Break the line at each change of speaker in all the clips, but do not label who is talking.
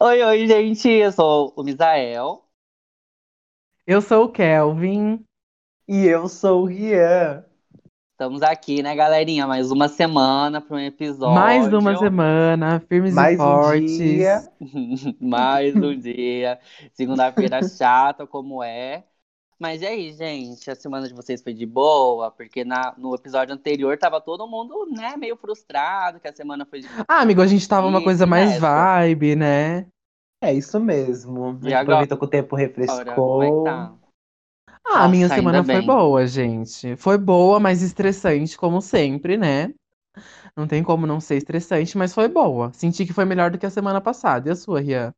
Oi, oi, gente. Eu sou o Misael.
Eu sou o Kelvin.
E eu sou o Rian.
Estamos aqui, né, galerinha? Mais uma semana para um episódio.
Mais uma semana, firmes
Mais
e
um
fortes.
dia.
Mais um dia. Segunda-feira chata, como é. Mas e aí, gente? A semana de vocês foi de boa? Porque na, no episódio anterior tava todo mundo, né, meio frustrado que a semana foi de
Ah, amigo, a gente tava uma coisa mais
nessa?
vibe, né?
É isso mesmo.
E agora?
aproveitou que o tempo
Ora, como é
refrescou.
que tá?
Ah, a minha
Nossa,
semana foi
bem.
boa, gente. Foi boa, mas estressante, como sempre, né? Não tem como não ser estressante, mas foi boa. Senti que foi melhor do que a semana passada. E a sua, Rian?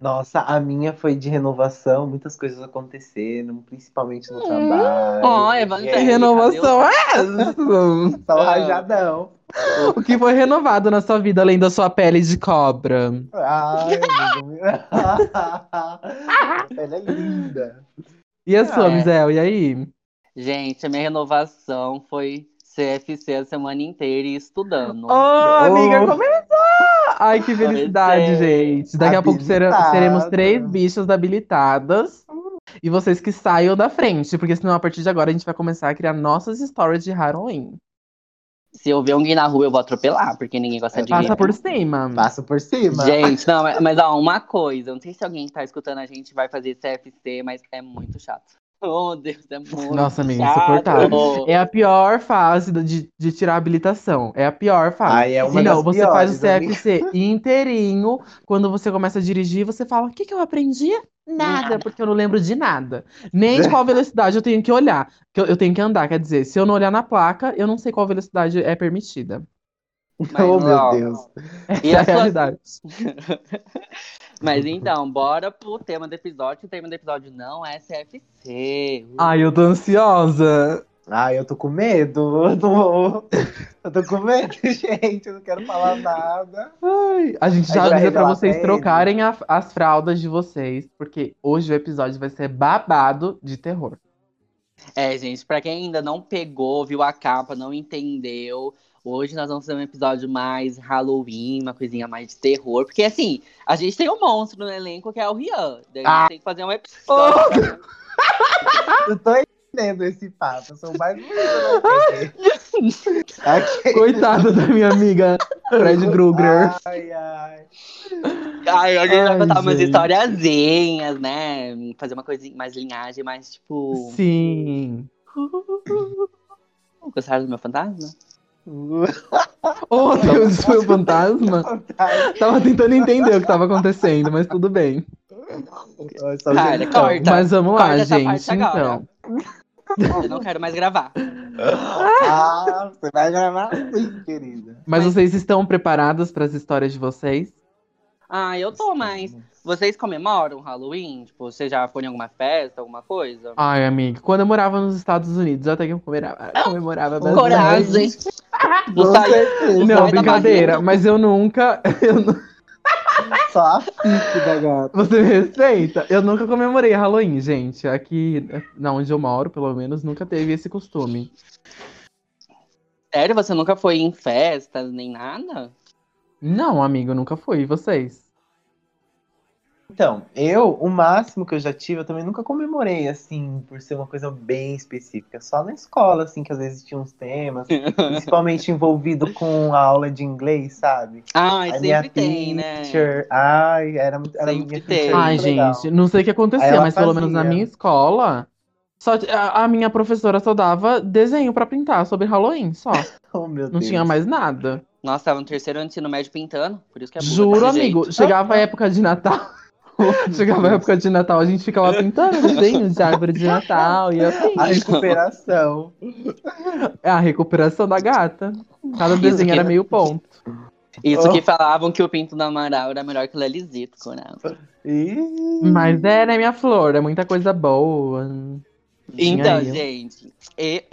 Nossa, a minha foi de renovação, muitas coisas acontecendo, principalmente no
Hum.
trabalho.
Ó,
E
Evan,
aí,
renovação é essa?
Só
Ah.
rajadão.
O que foi renovado na sua vida além da sua pele de cobra?
Ai. Ela é linda.
E a sua,
É.
Mizel? E aí?
Gente, a minha renovação foi CFC a semana inteira e estudando.
Ô, amiga,
Oh.
começou! Ai, que felicidade,
Comecei.
gente. Daqui a pouco seremos três bichas habilitadas. E vocês que saiam da frente, porque senão a partir de agora a gente vai começar a criar nossas stories de Halloween.
Se eu ver alguém na rua, eu vou atropelar, porque ninguém gosta de
Passa por cima.
Passo por cima.
Gente, não, mas, mas ó, uma coisa, eu não sei se alguém que tá escutando a gente vai fazer CFC, mas é muito chato. Oh, Deus, é muito
Nossa, amiga,
chato.
insuportável. É a pior fase de, de tirar a habilitação. É a pior fase.
Ai, é uma
Se não, você
piores,
faz o
amiga.
CFC inteirinho. Quando você começa a dirigir, você fala: O que, que eu aprendi? Nada,
Nada.
porque eu não lembro de nada. Nem de qual velocidade eu tenho que olhar. Que eu, eu tenho que andar. Quer dizer, se eu não olhar na placa, eu não sei qual velocidade é permitida.
Mas,
oh, meu
ó,
Deus.
E
é
a
a
sua-
realidade.
Mas então, bora pro tema do episódio. O tema do episódio não é CFC.
Ai, eu tô ansiosa.
Ai, eu tô com medo. Eu tô, eu tô com medo, gente. Eu não quero falar nada.
Ai, a gente já avisa pra vocês trocarem a- as fraldas de vocês, porque hoje o episódio vai ser babado de terror.
É, gente, pra quem ainda não pegou, viu a capa, não entendeu, hoje nós vamos fazer um episódio mais Halloween, uma coisinha mais de terror. Porque assim, a gente tem um monstro no elenco que é o Rian. Daí a gente
Ah.
tem que fazer um episódio.
Eu tô entendendo esse papo. Eu sou mais TV.
Coitada da minha amiga Fred Krueger.
Ai, ai.
Ai, a gente vai
Ai,
contar umas
gente.
historiazinhas, né? Fazer uma coisinha mais linhagem, mais tipo.
Sim.
Gostaram do meu fantasma?
Oh, Deus, isso foi um fantasma? Tava tentando entender o que tava acontecendo, mas tudo bem.
Cara,
gente-
corta.
Mas vamos lá,
Corta essa
gente. Então.
Eu não quero mais gravar.
Ah, você vai gravar sim, querida.
Mas
Mas-
vocês estão preparadas para as histórias de vocês?
Ah, eu tô, mas. Vocês comemoram Halloween? Tipo, você já foi em alguma festa, alguma coisa?
Ai, amiga, quando eu morava nos Estados Unidos, até que eu comemorava, comemorava bastante.
Coragem. Não sai-. Não,
brincadeira, mas eu nunca. eu
Só a fique da gata.
Você me respeita? Eu nunca comemorei Halloween, gente. Aqui, na onde eu moro, pelo menos, nunca teve esse costume.
Sério, você nunca foi em festas nem nada?
Não, amigo, eu nunca fui. E vocês?
Então, eu, o máximo que eu já tive, eu também nunca comemorei, assim, por ser uma coisa bem específica. Só na escola, assim, que às vezes tinha uns temas, principalmente envolvido com a aula de inglês, sabe?
Ai,
A minha
sempre tem, né?
teacher, ai, era muito. Era
Sempre
minha
tem.
teacher
Ai,
muito legal.
gente, não sei o que acontecia, mas pelo menos na
fazia.
minha escola, só a, a minha professora só dava desenho pra pintar sobre Halloween, só.
Oh, meu
Não
Deus.
tinha mais nada.
Nossa, tava no terceiro ano de ensino médio pintando, por isso que é burra
Juro, amigo,
jeito.
chegava a época de Natal. chegava a época de Natal, a gente ficava pintando desenhos de árvore de Natal e assim.
A recuperação.
É a recuperação da gata. Cada
Isso
desenho
que-
era meio ponto.
Isso
Oh.
que falavam que o pinto do Amaral era melhor que o Lelisito, né?
Ih,
Mas é, né, minha flor? É muita coisa boa.
Então,
eu.
gente, e-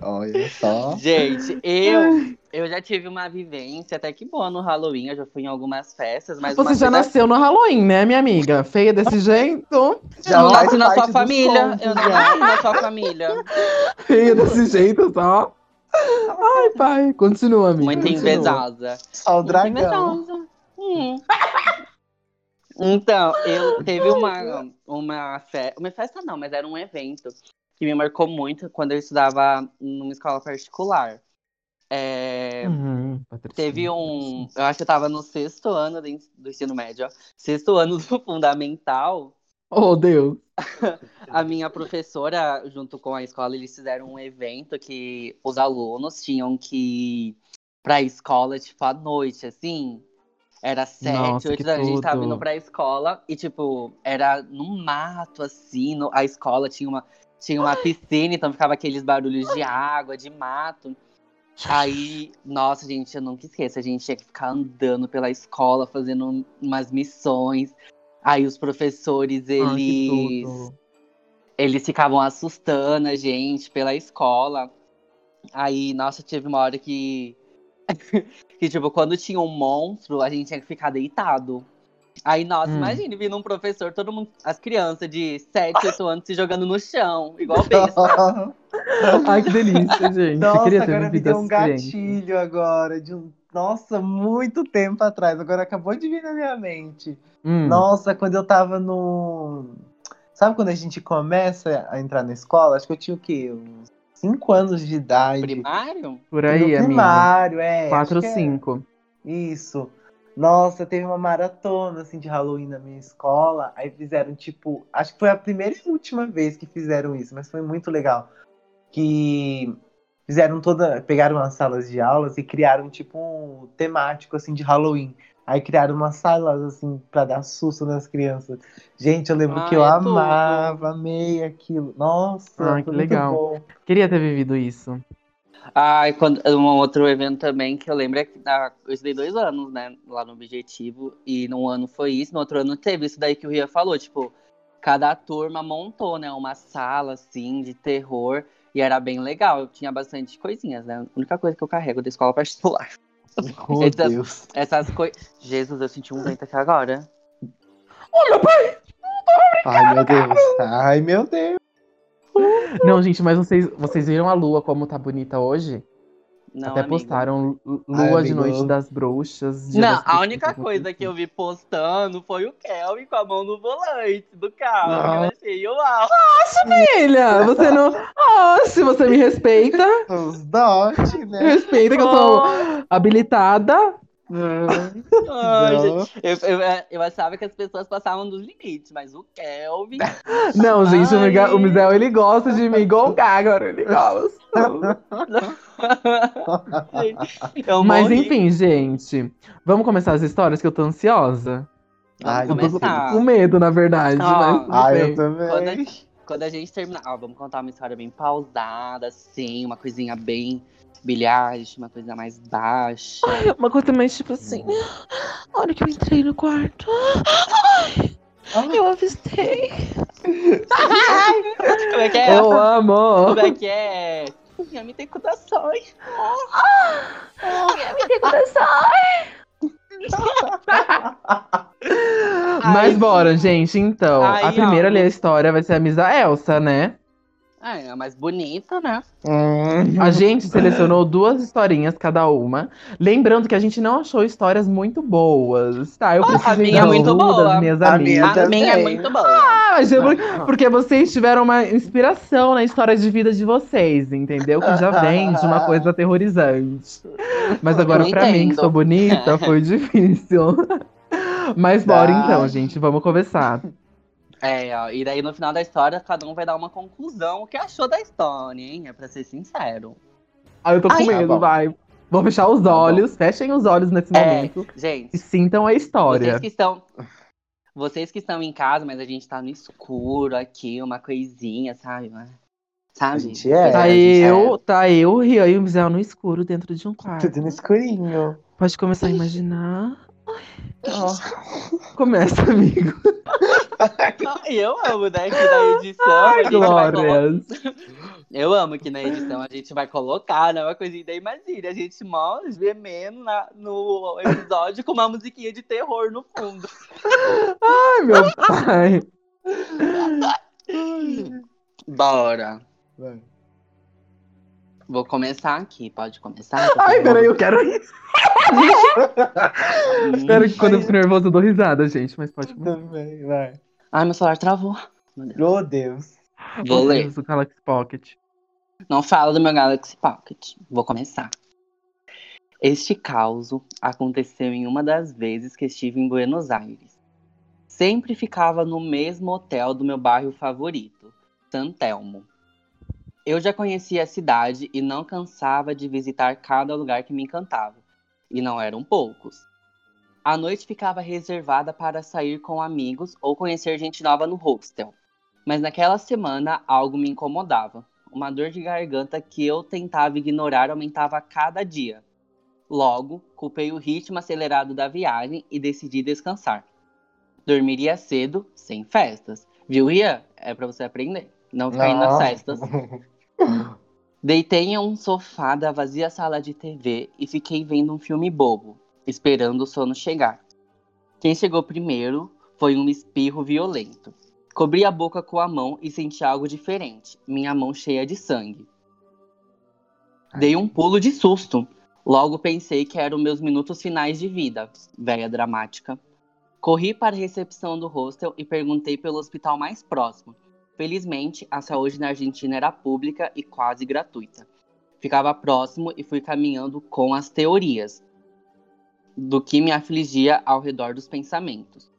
Olha só.
gente, eu, eu já tive uma vivência até que boa no Halloween, eu já fui em algumas festas, mas
Você já nasceu no Halloween, né, minha amiga? Feia desse jeito.
Eu
Já
não
faz
nasci na sua família,
contos,
eu nasci na sua família.
Feia desse jeito, só. Ai, pai. Continua, amiga.
Muito
continua.
invejosa.
Só o
Muito
dragão.
invejosa. Hum. Então, eu teve uma, uma, fe... uma festa, não, mas era um evento que me marcou muito quando eu estudava numa escola particular. É,
Uhum,
Teve um. Eu acho que eu tava no sexto ano do en- do ensino médio, ó. Sexto ano do fundamental.
Oh, Deus.
A minha professora, junto com a escola, eles fizeram um evento que os alunos tinham que ir pra escola, tipo, à noite, assim. Era sete,
Nossa,
oito da a gente tava indo pra escola e, tipo, era num mato, assim, no- a escola tinha uma, tinha uma piscina, então ficava aqueles barulhos de água, de mato. Aí, nossa, gente, eu nunca esqueço, a gente tinha que ficar andando pela escola, fazendo umas missões. Aí os professores,
Ai,
eles
tudo.
eles ficavam assustando a gente pela escola. Aí, nossa, teve uma hora que. que, tipo, quando tinha um monstro, a gente tinha que ficar deitado. Aí, nossa,
Hum.
imagine vindo um professor, todo mundo, as crianças de 7, 8 anos se jogando no chão, igual besta.
Ai, que delícia, gente.
Nossa,
Queria ter
agora me deu um gatilho agora. De um... Nossa, muito tempo atrás. Agora acabou de vir na minha mente.
Hum,
Nossa, quando eu tava no. Sabe quando a gente começa a entrar na escola? Acho que eu tinha o quê? Uns 5 anos de idade.
Primário?
por
no
aí, amigo.
primário, é.
Quatro ou
acho que é.
cinco.
Isso. Nossa, teve uma maratona assim de Halloween na minha escola. Aí fizeram tipo, acho que foi a primeira e última vez que fizeram isso, mas foi muito legal. Que fizeram toda, pegaram as salas de aulas e criaram tipo um temático assim de Halloween. Aí criaram umas salas assim pra dar susto nas crianças. Gente, eu lembro
Ah,
que eu
é tudo.
amava, amei aquilo. Nossa,
Ai, que legal.
bom.
Queria ter vivido isso.
Ai, quando, um outro evento também que eu lembro é que ah, eu estudei dois anos, né, lá no Objetivo, e num ano foi isso, no outro ano teve isso daí que o Ria falou, tipo, cada turma montou, né, uma sala, assim, de terror, e era bem legal, tinha bastante coisinhas, né, a única coisa que eu carrego da escola particular.
Oh,
Eita.
Deus.
Essas coisas... Jesus, eu senti um vento aqui agora.
Ai, meu Deus. Ai, meu Deus.
Não, gente, mas vocês, vocês viram a lua como tá bonita hoje?
Não,
Até
amigo.
postaram Lu-
Ai,
Lua de
amigo.
Noite das Bruxas.
Não,
das
a única coisa que eu vi postando foi o Kelvin com a mão no volante do carro. Eu achei, uau!
Filha, você não. Ah, se você me respeita,
Os dote, né?
respeita que eu sou habilitada.
Ai, gente, eu, eu, eu achava que as pessoas passavam dos limites, mas o Kelvin.
Não, gente, o
Ai.
Miguel, o Miguel, ele gosta de me gongar agora, ele gosta.
Gente, eu
Mas
morri.
enfim, gente, vamos começar as histórias que eu tô ansiosa.
Ai,
Eu tô
começar.
com medo, na verdade.
Ah.
Ai, eu também.
Quando a, quando a gente terminar. Ó, vamos contar uma história bem pausada, assim, uma coisinha bem bilhagem, uma coisa mais baixa.
Uma coisa mais tipo assim. A hora que eu entrei no quarto, eu avistei.
Como é que é?
Eu amo.
Como é que é? Minha me tem corações.
Me tem coração. Mas
Ai.
bora, gente. Então,
Ai,
a primeira a
ó.
ler a história vai ser a Misa Elsa, né?
Ah, é a mais bonita, né?
A gente selecionou duas historinhas cada uma. Lembrando que a gente não achou histórias muito boas, tá? Eu
Ah, a
precisei
minha
da
é muito boa.
das minhas
A
amigas.
minha
A
também.
minha é muito boa.
Ah, mas é por- porque vocês tiveram uma inspiração na história de vida de vocês, entendeu? Que já vem de uma coisa aterrorizante. Mas agora,
Eu
pra mim, que sou bonita, foi difícil. Mas bora
Tá.
então, gente, vamos começar.
É, ó, e daí no final da história, cada um vai dar uma conclusão o que achou da história, hein? É pra ser sincero.
Ah, eu tô com
Ai,
tá
medo,
bom.
vai. Vou fechar os
Tá
olhos, fechem os olhos nesse
É,
momento e
gente,
sintam a
vocês
história.
que estão. Vocês que estão em casa, mas a gente tá no escuro aqui, uma coisinha, sabe? Sabe?
A gente é.
Coisa
Tá
a gente
eu, tá eu, Rio e o Mizel no escuro dentro de um quarto.
Tudo no escurinho.
Pode começar a imaginar.
Ó.
Começa, amigo.
Ai, Eu amo, né? Que na edição a gente vai colocar.
Glórias.
Eu amo que na edição a gente vai colocar, né? Uma coisinha da imagina. A gente mó gemendo na, no episódio com uma musiquinha de terror no fundo.
Ai, meu pai.
Bora.
Vai.
Vou começar aqui, pode começar?
Ai, peraí, eu quero rir. Pera que quando eu fico nervoso eu dou risada, gente. Mas pode começar.
Também, vai.
Ai, meu celular travou. Meu Deus.
Oh, Deus.
Vou
Meu
ler.
Deus, O Galaxy Pocket.
Não fala do meu Galaxy Pocket. Vou começar. Este caos aconteceu em uma das vezes que estive em Buenos Aires. Sempre ficava no mesmo hotel do meu bairro favorito, San Telmo. Eu já conhecia a cidade e não cansava de visitar cada lugar que me encantava. E não eram poucos. A noite ficava reservada para sair com amigos ou conhecer gente nova no hostel. Mas naquela semana algo me incomodava. Uma dor de garganta que eu tentava ignorar aumentava a cada dia. Logo, culpei o ritmo acelerado da viagem e decidi descansar. Dormiria cedo, sem festas. Viu, Ian? É pra você aprender. Não ficar indo nas festas. Deitei em um sofá da vazia sala de TV e fiquei vendo um filme bobo, esperando o sono chegar. Quem chegou primeiro foi um espirro violento. Cobri a boca com a mão e senti algo diferente, minha mão cheia de sangue. Dei um pulo de susto. Logo pensei que eram meus minutos finais de vida, velha dramática. Corri para a recepção do hostel e perguntei pelo hospital mais próximo. Felizmente, a saúde na Argentina era pública e quase gratuita. Ficava próximo e fui caminhando com as teorias do que me afligia ao redor dos pensamentos.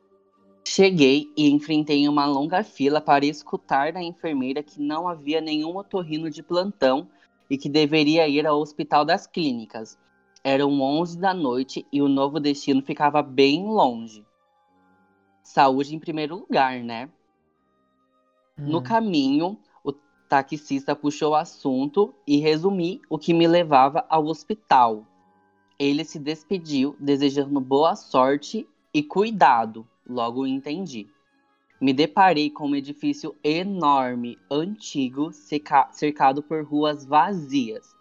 Cheguei e enfrentei uma longa fila para escutar da enfermeira que não havia nenhum otorrino de plantão e que deveria ir ao Hospital das Clínicas. Eram 11 da noite e o novo destino ficava bem longe. Saúde em primeiro lugar, né? No
Hum.
caminho, o taxista puxou o assunto e resumi o que me levava ao hospital. Ele se despediu, desejando boa sorte e cuidado. Logo entendi. Me deparei com um edifício enorme, antigo, cercado por ruas vazias.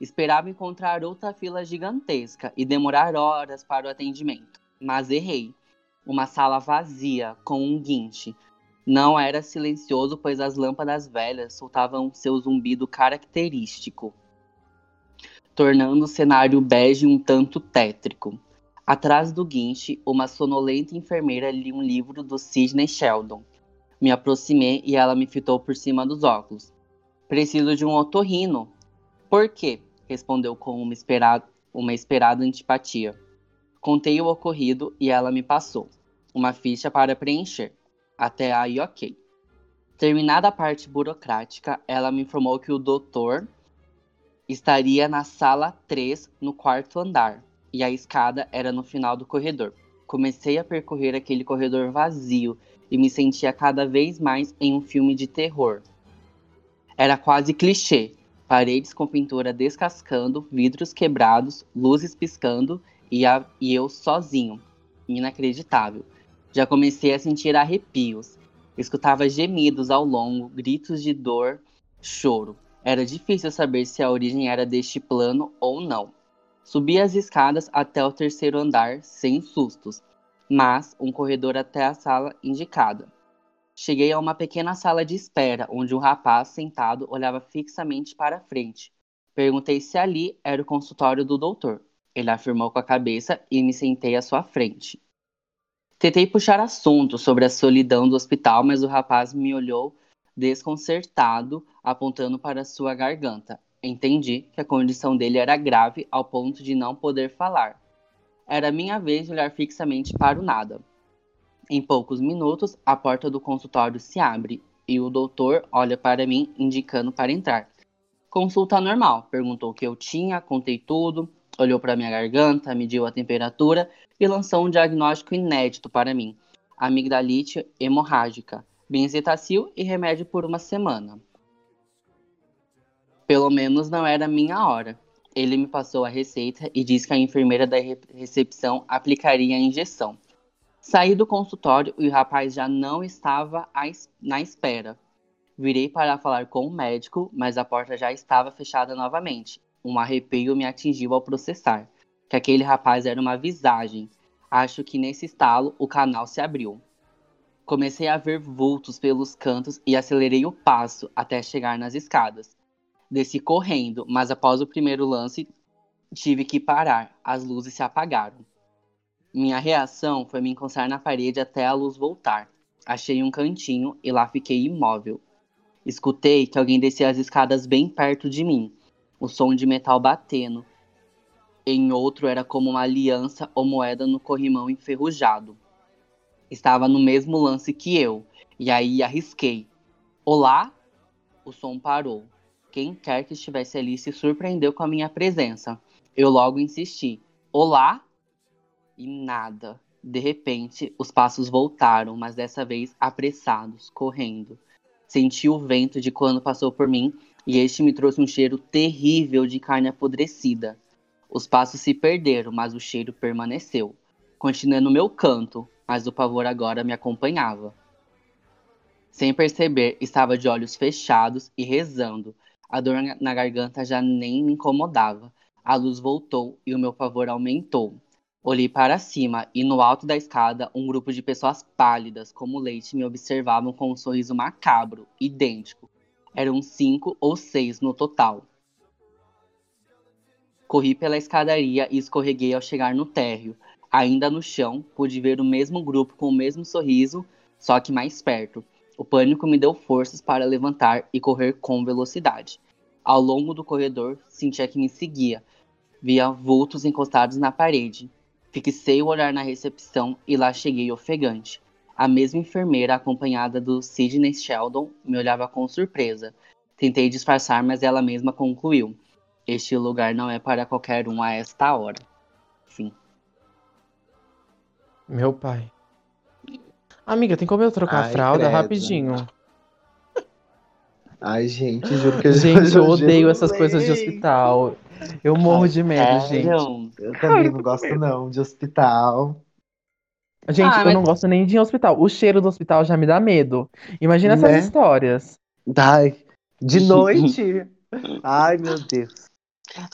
Esperava encontrar outra fila gigantesca e demorar horas para o atendimento, mas errei. Uma sala vazia, com um guinche, não era silencioso, pois as lâmpadas velhas soltavam seu zumbido característico, tornando o cenário bege um tanto tétrico. Atrás do guinche, uma sonolenta enfermeira lia um livro do Sidney Sheldon. Me aproximei e ela me fitou por cima dos óculos. Preciso de um otorrino. Por quê? Respondeu com uma esperada, uma esperada antipatia. Contei o ocorrido e ela me passou uma ficha para preencher. Até aí, ok. Terminada a parte burocrática, ela me informou que o doutor estaria na sala 3, no quarto andar, e a escada era no final do corredor. Comecei a percorrer aquele corredor vazio e me sentia cada vez mais em um filme de terror. Era quase clichê. Paredes com pintura descascando, vidros quebrados, luzes piscando e, a- e eu sozinho. Inacreditável. Já comecei a sentir arrepios. Escutava gemidos ao longo, gritos de dor, choro. Era difícil saber se a origem era deste plano ou não. Subi as escadas até o terceiro andar, sem sustos, mas um corredor até a sala indicada. Cheguei a uma pequena sala de espera, onde um rapaz sentado olhava fixamente para frente. Perguntei se ali era o consultório do doutor. Ele afirmou com a cabeça e me sentei à sua frente. Tentei puxar assunto sobre a solidão do hospital, mas o rapaz me olhou desconcertado, apontando para sua garganta. Entendi que a condição dele era grave ao ponto de não poder falar. Era minha vez de olhar fixamente para o nada. Em poucos minutos, a porta do consultório se abre e o doutor olha para mim, indicando para entrar. Consulta normal, perguntou o que eu tinha, contei tudo, olhou para minha garganta, mediu a temperatura e lançou um diagnóstico inédito para mim: amigdalite hemorrágica, benzetacil e remédio por uma semana. Pelo menos não era minha hora. Ele me passou a receita e disse que a enfermeira da re- recepção aplicaria a injeção. Saí do consultório e o rapaz já não estava es- na espera. Virei para falar com o médico, mas a porta já estava fechada novamente. Um arrepio me atingiu ao processar que aquele rapaz era uma visagem. Acho que nesse estalo o canal se abriu. Comecei a ver vultos pelos cantos e acelerei o passo até chegar nas escadas. Desci correndo, mas após o primeiro lance, tive que parar. As luzes se apagaram. Minha reação foi me encostar na parede até a luz voltar. Achei um cantinho e lá fiquei imóvel. Escutei que alguém descia as escadas bem perto de mim, o som de metal batendo. Em outro era como uma aliança ou moeda no corrimão enferrujado. Estava no mesmo lance que eu, e aí arrisquei. Olá? O som parou. Quem quer que estivesse ali se surpreendeu com a minha presença. Eu logo insisti: Olá? E nada. De repente, os passos voltaram, mas dessa vez apressados, correndo. Senti o vento de quando passou por mim e este me trouxe um cheiro terrível de carne apodrecida. Os passos se perderam, mas o cheiro permaneceu. Continuei no meu canto, mas o pavor agora me acompanhava. Sem perceber, estava de olhos fechados e rezando. A dor na garganta já nem me incomodava. A luz voltou e o meu pavor aumentou. Olhei para cima e no alto da escada um grupo de pessoas pálidas como leite me observavam com um sorriso macabro, idêntico. Eram cinco ou seis no total. Corri pela escadaria e escorreguei ao chegar no térreo. Ainda no chão, pude ver o mesmo grupo com o mesmo sorriso, só que mais perto. O pânico me deu forças para levantar e correr com velocidade. Ao longo do corredor, sentia que me seguia. Via vultos encostados na parede. Fixei o olhar na recepção e lá cheguei ofegante. A mesma enfermeira, acompanhada do Sidney Sheldon, me olhava com surpresa. Tentei disfarçar, mas ela mesma concluiu: Este lugar não é para qualquer um a esta hora. Fim.
Meu pai. Amiga, tem como eu trocar
Ai,
a fralda
credo.
rapidinho?
Ai, gente, juro que eu
Gente, eu odeio essas coisas de hospital. Eu morro de medo, gente.
Sério?
Eu também não gosto, não, de hospital.
Gente,
Ah,
eu
mas-
não gosto nem de ir ao hospital. O cheiro do hospital já me dá medo. Imagina essas
Né?
histórias.
Ai, de noite. Ai, meu Deus.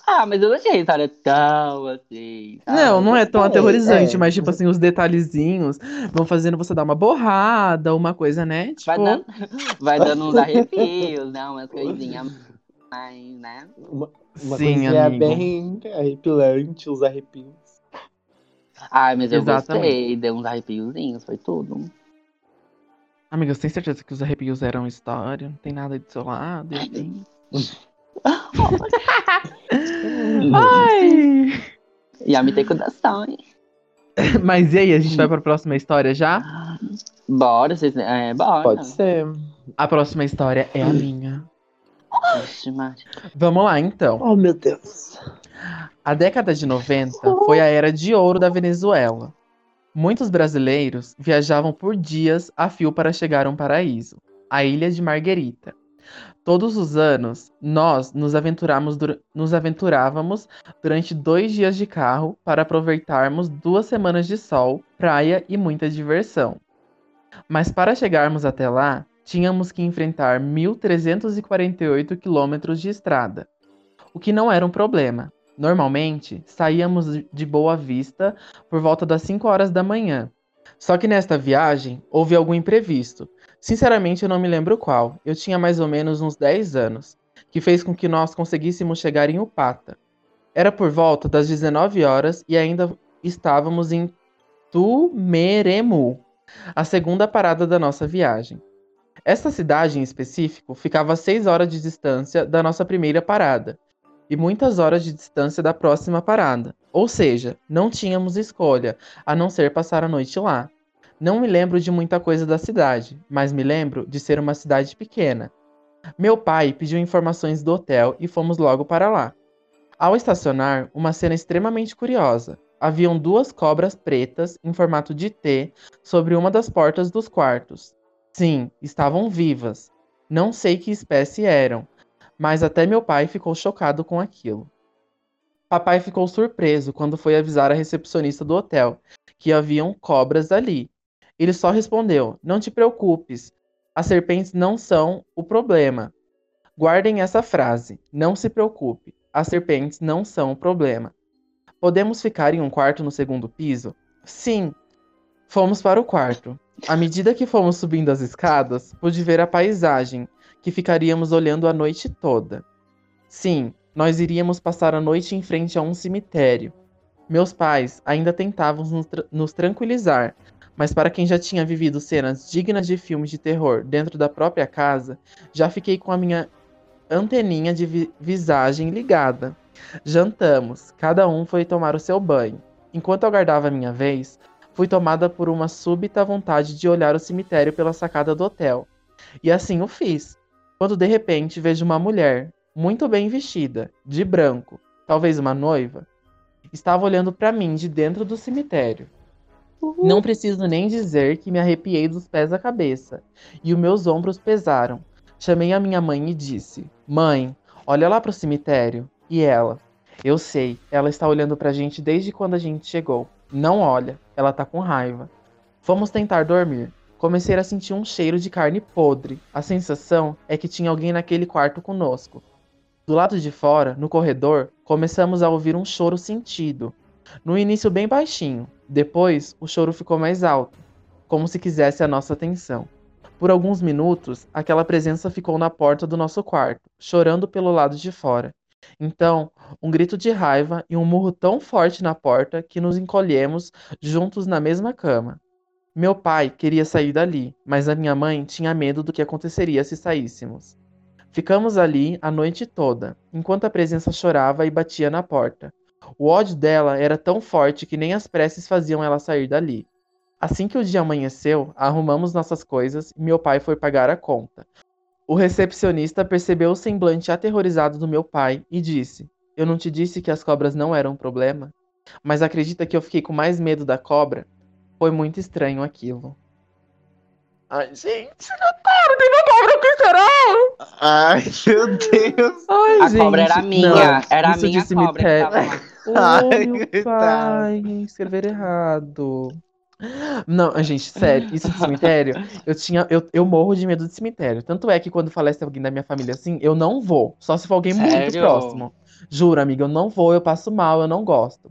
Ah, mas eu não achei a história tão assim.
Não, não é tão
é,
aterrorizante,
é.
mas, tipo assim, os detalhezinhos vão fazendo você dar uma borrada, uma coisa, né? Tipo,
Vai dando, vai dando uns arrepios, né? Umas coisinhas mais, né?
Uma, uma
Sim,
coisinha
amigo.
bem arrepilante, os arrepios.
Ai, mas eu
Exatamente.
gostei, deu uns arrepiozinhos, foi tudo.
amiga, você tem certeza que os arrepios eram história? Não tem nada do seu lado? assim? Ai!
E a me tem coração, hein?
Mas e aí, a gente vai pra próxima história já?
Bora, vocês. É, bora.
Pode ser.
A próxima história é a minha.
Vixe, Maria.
Vamos lá, então.
Oh, meu Deus.
A década de 90 foi a era de ouro da Venezuela. Muitos brasileiros viajavam por dias a fio para chegar a um paraíso, a ilha de Marguerita. Todos os anos, nós nos, nos aventurávamos durante dois dias de carro para aproveitarmos duas semanas de sol, praia e muita diversão. Mas para chegarmos até lá, tínhamos que enfrentar 1.348 quilômetros de estrada, o que não era um problema. Normalmente, saíamos de Boa Vista por volta das 5 horas da manhã. Só que nesta viagem houve algum imprevisto. Sinceramente, eu não me lembro qual. Eu tinha mais ou menos uns 10 anos, que fez com que nós conseguíssemos chegar em Upata. Era por volta das 19 horas e ainda estávamos em Tumeremu, a segunda parada da nossa viagem. Esta cidade em específico ficava a 6 horas de distância da nossa primeira parada e muitas horas de distância da próxima parada. Ou seja, não tínhamos escolha a não ser passar a noite lá. Não me lembro de muita coisa da cidade, mas me lembro de ser uma cidade pequena. Meu pai pediu informações do hotel e fomos logo para lá. Ao estacionar, uma cena extremamente curiosa. Haviam duas cobras pretas em formato de T sobre uma das portas dos quartos. Sim, estavam vivas. Não sei que espécie eram, mas até meu pai ficou chocado com aquilo. Papai ficou surpreso quando foi avisar a recepcionista do hotel que haviam cobras ali. Ele só respondeu: Não te preocupes, as serpentes não são o problema. Guardem essa frase: Não se preocupe, as serpentes não são o problema. Podemos ficar em um quarto no segundo piso? Sim. Fomos para o quarto. À medida que fomos subindo as escadas, pude ver a paisagem que ficaríamos olhando a noite toda. Sim, nós iríamos passar a noite em frente a um cemitério. Meus pais ainda tentavam nos, tra nos tranquilizar, mas para quem já tinha vivido cenas dignas de filmes de terror dentro da própria casa, já fiquei com a minha anteninha de vi visagem ligada. Jantamos, cada um foi tomar o seu banho. Enquanto aguardava a minha vez, fui tomada por uma súbita vontade de olhar o cemitério pela sacada do hotel. E assim o fiz, quando de repente vejo uma mulher, muito bem vestida, de branco, talvez uma noiva, estava olhando para mim de dentro do cemitério. Uhum. Não preciso nem dizer que me arrepiei dos pés à cabeça e os meus ombros pesaram. Chamei a minha mãe e disse: Mãe, olha lá pro cemitério. E ela: Eu sei, ela está olhando pra gente desde quando a gente chegou. Não olha, ela tá com raiva. Fomos tentar dormir. Comecei a sentir um cheiro de carne podre. A sensação é que tinha alguém naquele quarto conosco. Do lado de fora, no corredor, começamos a ouvir um choro sentido. No início, bem baixinho. Depois, o choro ficou mais alto, como se quisesse a nossa atenção. Por alguns minutos, aquela presença ficou na porta do nosso quarto, chorando pelo lado de fora. Então, um grito de raiva e um murro tão forte na porta que nos encolhemos juntos na mesma cama. Meu pai queria sair dali, mas a minha mãe tinha medo do que aconteceria se saíssemos. Ficamos ali a noite toda, enquanto a presença chorava e batia na porta. O ódio dela era tão forte que nem as preces faziam ela sair dali. Assim que o dia amanheceu, arrumamos nossas coisas e meu pai foi pagar a conta. O recepcionista percebeu o semblante aterrorizado do meu pai e disse: Eu não te disse que as cobras não eram um problema? Mas acredita que eu fiquei com mais medo da cobra? Foi muito estranho aquilo. Ai, gente, Natália, tem uma cobra aqui, será?
Ai, meu Deus.
Ai,
A
gente,
cobra era minha,
não,
era a
isso de
minha cobra que tava lá.
Ai,
meu pai, escrever errado. Não, gente, sério, isso de cemitério, eu tinha, eu, eu morro de medo de cemitério. Tanto é que quando falece alguém da minha família assim, eu não vou. Só se for alguém muito
Sério?
próximo. Juro, amiga, eu não vou, eu passo mal, eu não gosto.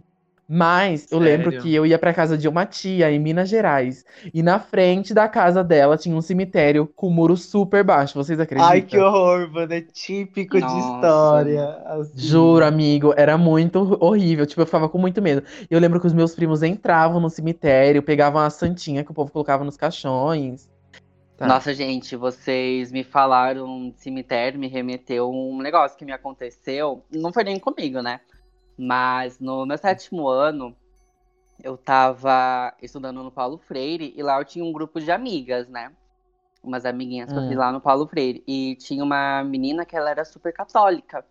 Mas eu lembro
Sério?
que eu ia pra casa de uma tia em Minas Gerais. E na frente da casa dela tinha um cemitério com um muro super baixo. Vocês acreditam?
Ai, que horror, mano. É típico de
Nossa.
história. assim.
Juro, amigo, era muito horrível. Tipo, eu ficava com muito medo. E eu lembro que os meus primos entravam no cemitério, pegavam a santinha que o povo colocava nos caixões. Tá.
Nossa, gente, vocês me falaram de cemitério, me remeteu um negócio que me aconteceu. Não foi nem comigo, né? Mas no meu sétimo ano, eu tava estudando no Paulo Freire e lá eu tinha um grupo de amigas, né? Umas amiguinhas que eu fiz lá no Paulo Freire. E tinha uma menina que ela era super católica.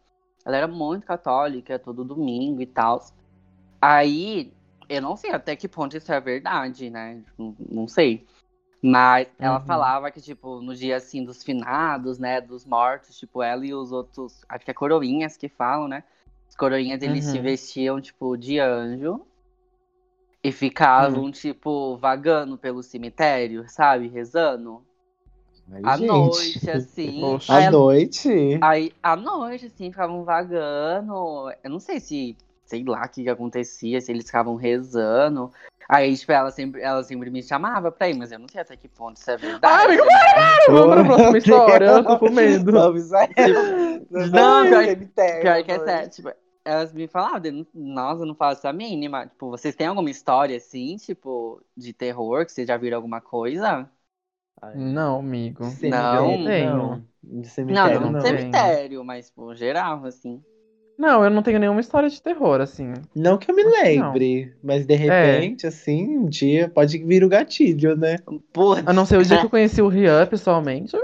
Ela era muito católica, todo domingo e tal. Aí, eu não sei até que ponto isso é verdade, né? Não, não sei. Mas ela
Uhum.
falava que, tipo, no dia assim dos finados, né? Dos mortos, tipo, ela e os outros. Acho que é coroinhas que falam, né? Os coroinhas, eles se
Uhum.
vestiam, tipo, de anjo. E ficavam, tipo, vagando pelo cemitério, sabe? Rezando.
Ai,
À
gente.
noite, assim.
Poxa.
À noite?
Aí, à noite, assim, ficavam vagando. Eu não sei se, sei lá o que, que acontecia, se eles ficavam rezando. Aí, tipo, ela sempre, ela sempre me chamava pra ir, mas eu não sei até que ponto isso é verdade.
Ai, amigo,
né?
Vamos pra próxima história, eu tô com medo.
Vamos aí.
Não, pior-
cemitério,
Pior que é sério, tipo, elas me falavam, não- nossa, eu não faço a mínima. Tipo, vocês têm alguma história, assim, tipo, de terror, que vocês já viram alguma coisa?
Não, amigo.
Não.
não. De
Não,
cemitério,
não,
não.
cemitério, mas, tipo, geral, assim.
Não, eu não tenho nenhuma história de terror, assim.
Não que eu me
Acho que não.
lembre, mas de repente, assim, um dia pode vir o gatilho, né?
Putz.
A não ser o dia que eu conheci o Rian pessoalmente.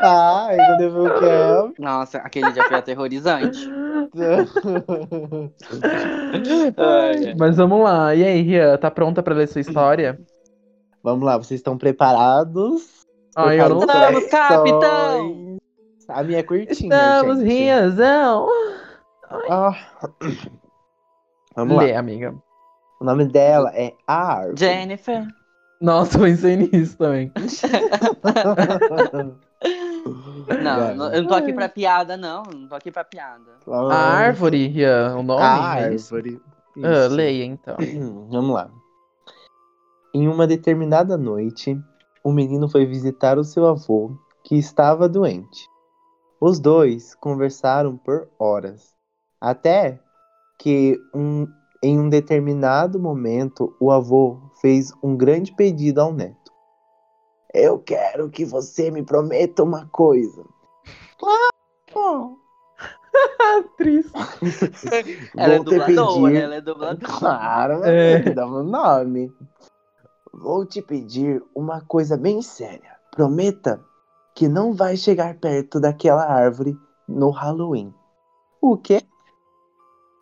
Ai, quando eu vi o que é.
Nossa, aquele dia foi aterrorizante. Ai, ai.
Mas vamos lá. E aí, Rian, tá pronta pra ler sua história?
Vamos lá, vocês estão preparados?
Ai, eu não
sei. Estamos, capitão!
A minha é curtinha,
Estamos,
gente.
Rianzão!
Ah. Vamos lá.
Lê, amiga.
O nome dela é A Árvore.
Jennifer.
Nossa, eu pensei nisso também.
Não, não, eu não tô aqui pra piada, não. Não tô aqui pra piada.
A árvore, Rian, o nome?
A
é isso?
árvore.
Ah,
Isso.
leia, então.
Vamos lá. Em uma determinada noite, o menino foi visitar o seu avô, que estava doente. Os dois conversaram por horas, até que um, em um determinado momento o avô fez um grande pedido ao neto. Eu quero que você me prometa uma coisa. Claro!
Atriz.
Ela é
Vou te
dubladora,
pedir-
ela é dubladora.
Claro,
É.
dar um nome. Vou te pedir uma coisa bem séria. Prometa que não vai chegar perto daquela árvore no Halloween. O quê?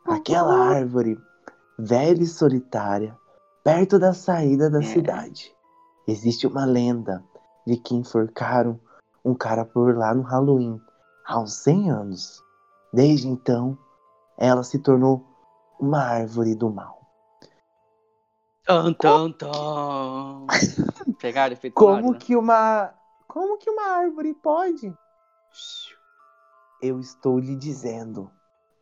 Aquela árvore velha e solitária, perto da saída da
É.
cidade. Existe uma lenda de que enforcaram um cara por lá no Halloween há uns 100 anos. Desde então, ela se tornou uma árvore do mal.
Tan, tan, tan. Pegaram efeito
Como
né?
que uma. Como que uma árvore pode? Eu estou lhe dizendo.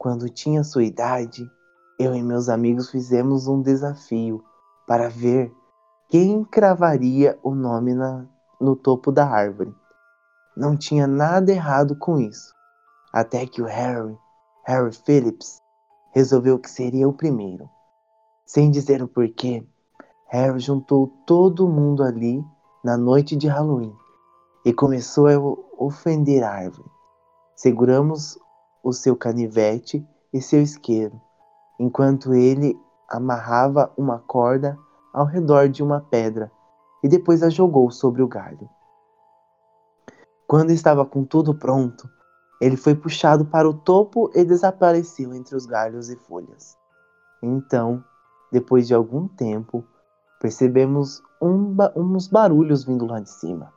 Quando tinha sua idade, eu e meus amigos fizemos um desafio para ver quem cravaria o nome na, no topo da árvore. Não tinha nada errado com isso. Até que o Harry, Harry Phillips, resolveu que seria o primeiro. Sem dizer o porquê, Harry juntou todo mundo ali na noite de Halloween e começou a ofender a árvore. Seguramos o seu canivete e seu isqueiro, enquanto ele amarrava uma corda ao redor de uma pedra e depois a jogou sobre o galho. Quando estava com tudo pronto, ele foi puxado para o topo e desapareceu entre os galhos e folhas. Então, depois de algum tempo, percebemos um ba- uns barulhos vindo lá de cima.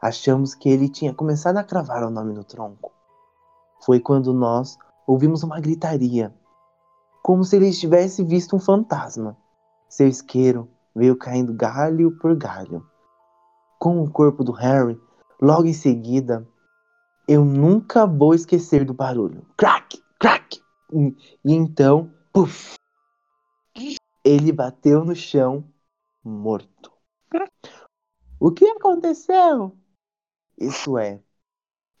Achamos que ele tinha começado a cravar o nome no tronco. Foi quando nós ouvimos uma gritaria, como se ele tivesse visto um fantasma. Seu isqueiro veio caindo galho por galho. Com o corpo do Harry, logo em seguida, eu nunca vou esquecer do barulho. Crack, crack. E, e então, puf, ele bateu no chão, morto. O que aconteceu? Isso é,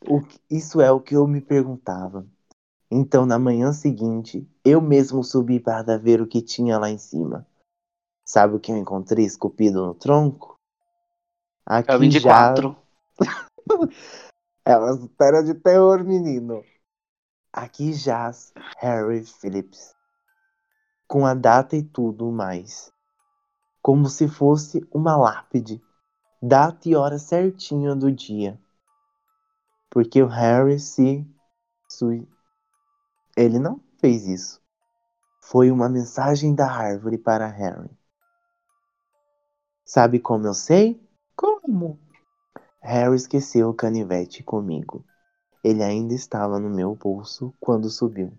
o, isso é o que eu me perguntava. Então, na manhã seguinte, eu mesmo subi para ver o que tinha lá em cima. Sabe o que eu encontrei esculpido no tronco? Aqui
É o 24.
É uma história de terror, menino. Aqui jaz Harry Phillips. Com a data e tudo mais. Como se fosse uma lápide. Data e hora certinha do dia. Porque o Harry se. sui- Ele não fez isso. Foi uma mensagem da árvore para Harry. Sabe como eu sei? Como? Harry esqueceu o canivete comigo. Ele ainda estava no meu bolso quando subiu.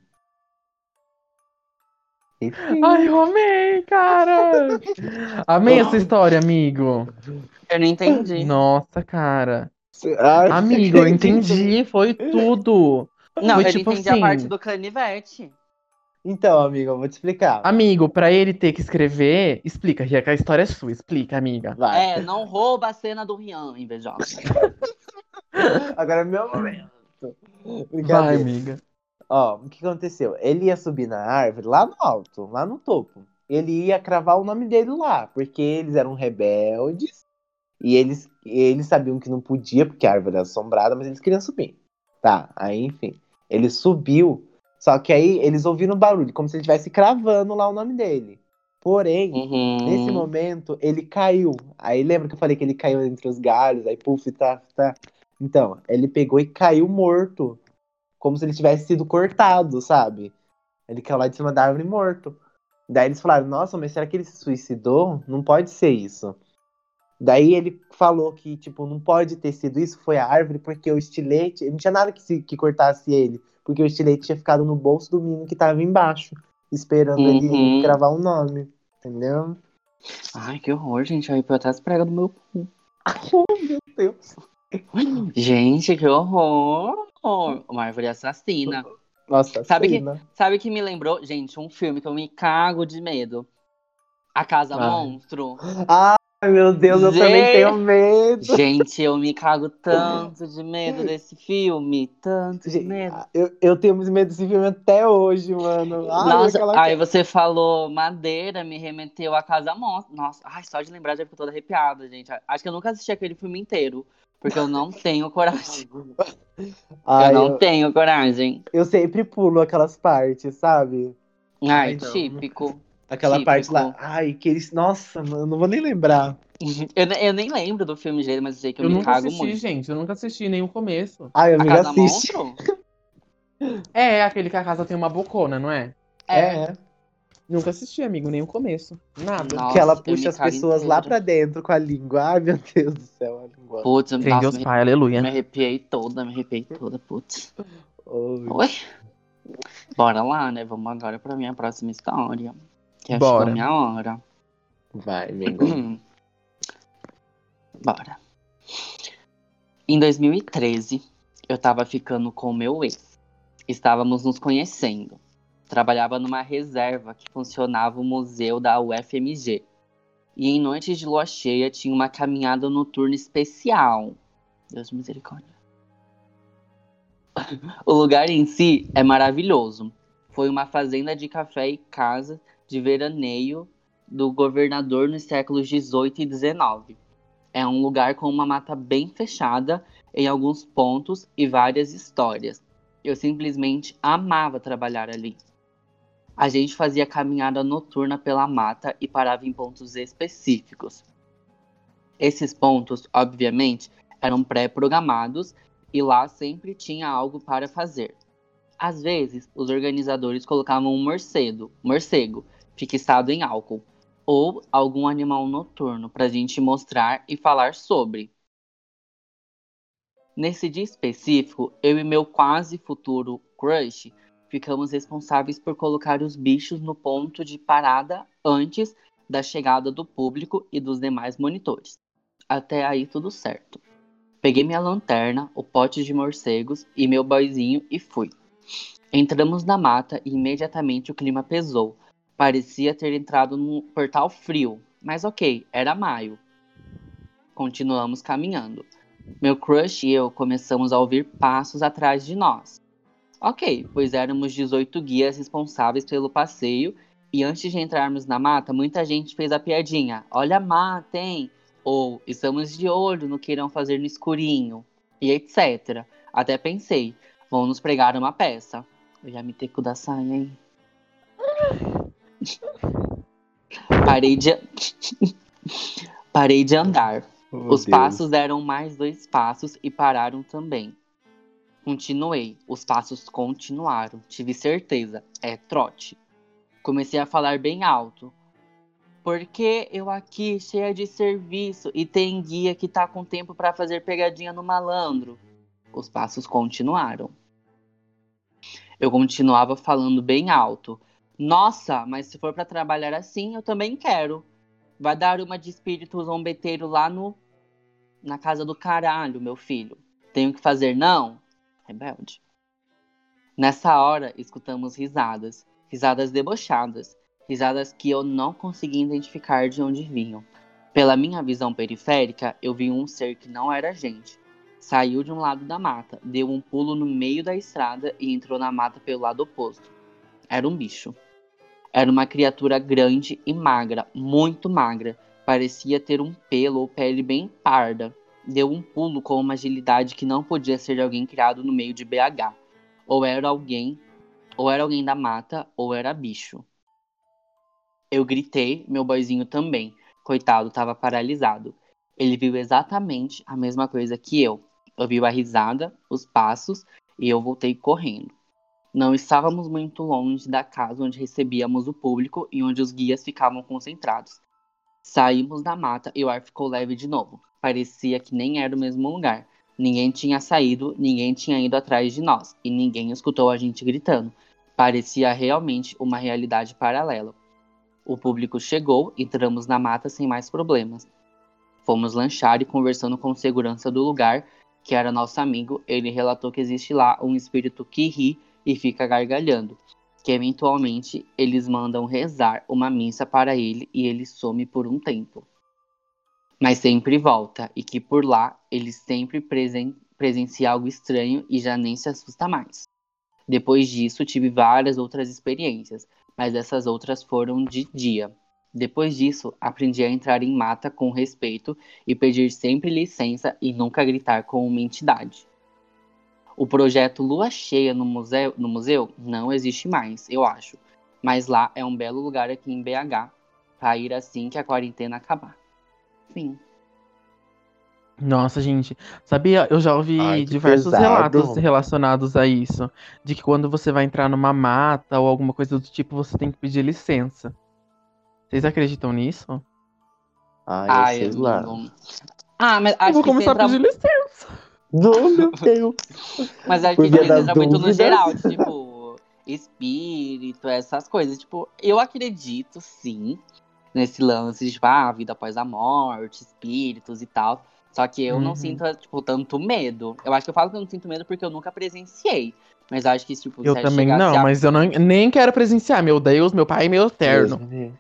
E fim.
Ai, eu amei, cara! Amei essa história, amigo.
Eu não entendi.
Nossa, cara.
Ai,
Amigo, eu entendi, foi tudo.
Não,
Foi
eu
tipo
entendi
assim-
a parte do canivete.
Então, amigo, eu vou te explicar.
Amigo, pra ele ter que escrever, explica, Ria, que a história é sua, explica, amiga.
Vai.
É, não rouba a cena do Rian, invejosa.
Agora é meu momento.
Vai, amiga.
Ó, o que aconteceu? Ele ia subir na árvore lá no alto, lá no topo. Ele ia cravar o nome dele lá, porque eles eram rebeldes e eles, eles sabiam que não podia, porque a árvore era assombrada, mas eles queriam subir. Tá, aí enfim. Ele subiu, só que aí eles ouviram barulho, como se ele estivesse cravando lá o nome dele. Porém,
Uhum.
Nesse momento, ele caiu. Aí lembra que eu falei que ele caiu entre os galhos, aí puf, tá, tá. Então, ele pegou e caiu morto. Como se ele tivesse sido cortado, sabe? Ele caiu lá de cima da árvore morto. Daí eles falaram, nossa, mas será que ele se suicidou? Não pode ser isso. Daí ele falou que, tipo, não pode ter sido isso, foi a árvore, porque o estilete. Não tinha nada que, se, que cortasse ele. Porque o estilete tinha ficado no bolso do menino que tava embaixo, esperando
Uhum.
ele cravar o nome. Entendeu?
Ai, que horror, gente. Aí eu até as pregas do meu cu.
Meu Deus.
Gente, que horror. Uma árvore assassina.
Nossa,
Sabe que-
cena.
Sabe o que me lembrou? Gente, um filme que eu me cago de medo. A Casa
Ai.
Monstro.
Ah, Ai, meu Deus, eu também
Gente.
tenho medo.
Gente, eu me cago tanto de medo desse filme. Tanto de medo.
Eu, eu tenho medo desse filme até hoje, mano. Ai,
Nossa,
aquela-
aí você falou madeira, me remeteu a Casa Monstro. Nossa, ai, só de lembrar já fico toda arrepiada, gente. Acho que eu nunca assisti aquele filme inteiro, porque eu não tenho coragem.
Ai,
eu não
eu,
tenho coragem.
eu sempre pulo aquelas partes, sabe?
Ai,
Ai, não.
típico.
Aquela
Típico.
parte lá. Ai, que eles. Nossa, mano, eu não vou nem lembrar.
Eu, ne- eu nem lembro do filme dele, mas eu sei que eu,
Eu
me
nunca
cago
assisti,
muito.
gente. Eu nunca assisti nem o começo.
Ai,
A
amiga,
Casa
assiste.
Monstro?
É, aquele que a casa tem uma bocona, não é?
É,
Nunca assisti, amigo, nem o começo. Nada.
Nossa,
que ela
eu
puxa as pessoas lá
inteira.
pra dentro com a língua. Ai, meu Deus do céu, a língua.
Putz,
Tem
nossa,
Deus
me,
Pai, aleluia.
me arrepiei toda, me arrepiei toda, putz.
Oi.
Oi? Bora lá, né? Vamos agora pra minha próxima história. Que
Bora.
chegou a minha hora.
Vai, Mengo.
Bora. Em 2013, eu tava ficando com o meu ex. Estávamos nos conhecendo. Trabalhava numa reserva que funcionava o museu da UFMG. E em noites de lua cheia tinha uma caminhada noturna especial. Deus misericórdia. o lugar em si é maravilhoso. Foi uma fazenda de café e casa de veraneio do governador nos séculos 18 e 19. É um lugar com uma mata bem fechada em alguns pontos e várias histórias. Eu simplesmente amava trabalhar ali. A gente fazia caminhada noturna pela mata e parava em pontos específicos. Esses pontos, obviamente, eram pré-programados e lá sempre tinha algo para fazer. Às vezes, os organizadores colocavam um morcego, morcego fixado em álcool, ou algum animal noturno para a gente mostrar e falar sobre. Nesse dia específico, eu e meu quase futuro crush ficamos responsáveis por colocar os bichos no ponto de parada antes da chegada do público e dos demais monitores. Até aí tudo certo. Peguei minha lanterna, o pote de morcegos e meu boizinho e fui. Entramos na mata e imediatamente o clima pesou. Parecia ter entrado num portal frio, mas ok, era maio. Continuamos caminhando. Meu crush e eu começamos a ouvir passos atrás de nós. Ok, pois éramos 18 guias responsáveis pelo passeio e antes de entrarmos na mata, muita gente fez a piadinha: Olha a mata, hein? Ou estamos de olho no que irão fazer no escurinho, e etc. Até pensei: vão nos pregar uma peça. Eu já me teco da saia, hein? Parei de. Parei de andar.
Oh,
Os
Deus.
passos deram mais dois passos e pararam também. Continuei. Os passos continuaram. Tive certeza. É trote. Comecei a falar bem alto. Porque eu aqui cheia de serviço e tem guia que tá com tempo para fazer pegadinha no malandro. Os passos continuaram. Eu continuava falando bem alto. Nossa, mas se for para trabalhar assim, eu também quero. Vai dar uma de espírito zombeteiro lá no na casa do caralho, meu filho. Tenho que fazer não? Rebelde. Nessa hora, escutamos risadas, risadas debochadas, risadas que eu não conseguia identificar de onde vinham. Pela minha visão periférica, eu vi um ser que não era gente. Saiu de um lado da mata, deu um pulo no meio da estrada e entrou na mata pelo lado oposto. Era um bicho. Era uma criatura grande e magra, muito magra. Parecia ter um pelo ou pele bem parda. Deu um pulo com uma agilidade que não podia ser de alguém criado no meio de BH. Ou era alguém, ou era alguém da mata, ou era bicho. Eu gritei, meu boizinho também. Coitado, estava paralisado. Ele viu exatamente a mesma coisa que eu. Ouviu a risada, os passos e eu voltei correndo. Não estávamos muito longe da casa onde recebíamos o público e onde os guias ficavam concentrados. Saímos da mata e o ar ficou leve de novo. Parecia que nem era o mesmo lugar. Ninguém tinha saído, ninguém tinha ido atrás de nós e ninguém escutou a gente gritando. Parecia realmente uma realidade paralela. O público chegou, entramos na mata sem mais problemas. Fomos lanchar e conversando com o segurança do lugar, que era nosso amigo, ele relatou que existe lá um espírito que ri e fica gargalhando, que eventualmente eles mandam rezar uma missa para ele e ele some por um tempo. mas sempre volta e que por lá ele sempre presen presencia algo estranho e já nem se assusta mais. Depois disso, tive várias outras experiências, mas essas outras foram de dia. Depois disso, aprendi a entrar em mata com respeito e pedir sempre licença e nunca gritar com uma entidade. O projeto Lua Cheia no museu, no museu não existe mais, eu acho. Mas lá é um belo lugar aqui em BH para ir assim que a quarentena acabar. Fim.
Nossa, gente, sabia? Eu já ouvi
Ai,
diversos
pesado.
relatos relacionados a isso. De que quando você vai entrar numa mata ou alguma coisa do tipo, você tem que pedir licença. Vocês acreditam nisso?
Ai,
Ai,
sei
eu
lá.
não- Ah, mas
Eu
acho
vou
que
começar a pedir licença.
Não, meu Deus.
Mas acho que entra muito no geral, tipo, espírito, essas coisas. Tipo, eu acredito, sim, nesse lance de, tipo, ah, vida após a morte, espíritos e tal. Só que eu
Uhum.
não sinto, tipo, tanto medo. Eu acho que eu falo que eu não sinto medo porque eu nunca presenciei. Mas acho que, tipo,
Eu
se
também não,
a-
mas eu não, nem quero presenciar. Meu Deus, meu pai, meu eterno.
Deus me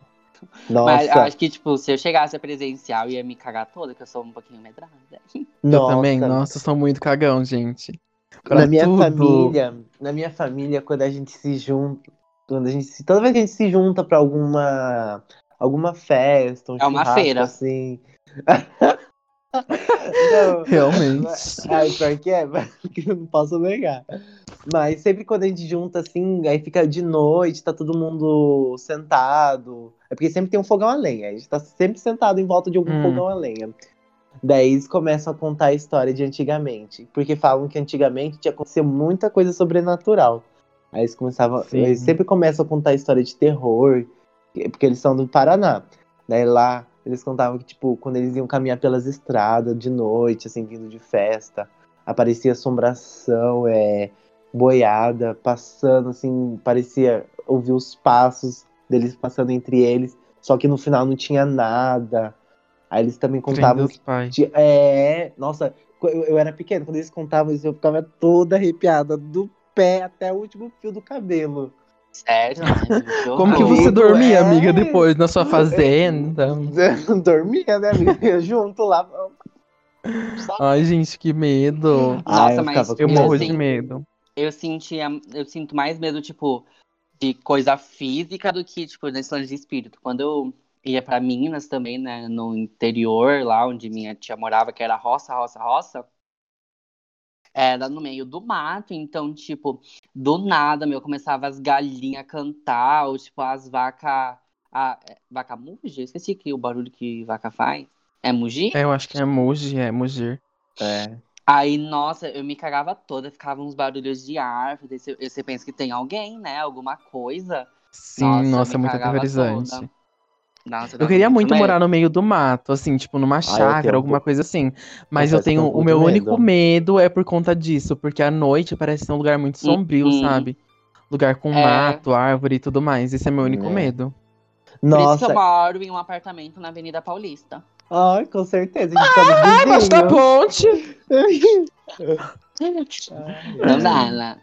livre.
Mas
Nossa,
acho que, tipo, se eu chegasse a presenciar, eu ia me cagar toda, que eu sou um pouquinho medrada.
Eu
nossa.
também, nossa, eu sou muito cagão, gente. Pra
na minha
tudo.
família, na minha família, quando a gente se junta, quando a gente se, toda vez que a gente se junta pra alguma alguma festa, um
É uma feira.
assim. Não,
Realmente.
Ai, pior que é, que eu não posso negar. Mas sempre quando a gente junta assim, aí fica de noite, tá todo mundo sentado. É porque sempre tem um fogão a lenha. A gente tá sempre sentado em volta de algum
Hum.
fogão a lenha. Daí eles começam a contar a história de antigamente. Porque falam que antigamente tinha acontecido muita coisa sobrenatural. Aí eles começavam.
Sim.
Eles sempre começam a contar a história de terror. Porque eles são do Paraná. Daí lá eles contavam que, tipo, quando eles iam caminhar pelas estradas de noite, assim, vindo de festa, aparecia assombração, é, boiada, passando, assim, parecia ouvir os passos deles passando entre eles, só que no final não tinha nada. Aí eles também contavam que. É, nossa, eu, eu era pequeno, quando eles contavam isso, eu ficava toda arrepiada, do pé até o último fio do cabelo.
Sério? Ai,
Como que você dormia,
é.
amiga, depois na sua fazenda?
Dormia, né, amiga? Junto lá.
Ai, gente, que medo.
Nossa,
eu
mas
Eu morro
medo.
de medo.
Eu sentia, eu sinto mais medo, tipo, de coisa física do que, tipo, nesse lance de espírito. Quando eu ia pra Minas também, né, no interior, lá onde minha tia morava, que era roça, roça, roça, era no meio do mato, então, tipo, do nada, meu, começava as galinhas a cantar, ou, tipo, as vacas, a, é, vaca muge? Esqueci que o barulho que vaca faz. É mugir?
É, eu acho que é Muji, é Mugir.
É.
Aí, nossa, eu me cagava toda, ficava uns barulhos de árvore. Você, você pensa que tem alguém, né? Alguma coisa.
Sim,
Nossa,
nossa, é muito aterrorizante.
Nossa,
Eu queria muito
medo.
morar no meio do mato, assim, tipo, numa chácara,
tenho um
alguma coisa assim. Mas eu
eu
tenho. O meu
de
único
medo.
medo é por conta disso, porque à noite parece ser um lugar muito sombrio,
Uhum.
sabe? Lugar com
É.
mato, árvore e tudo mais. Esse é meu único
É.
medo.
Por isso que
Nossa,
eu moro em um apartamento na Avenida Paulista.
Ai, com certeza, a gente tá
Ah, embaixo da ponte!
Não dá, né?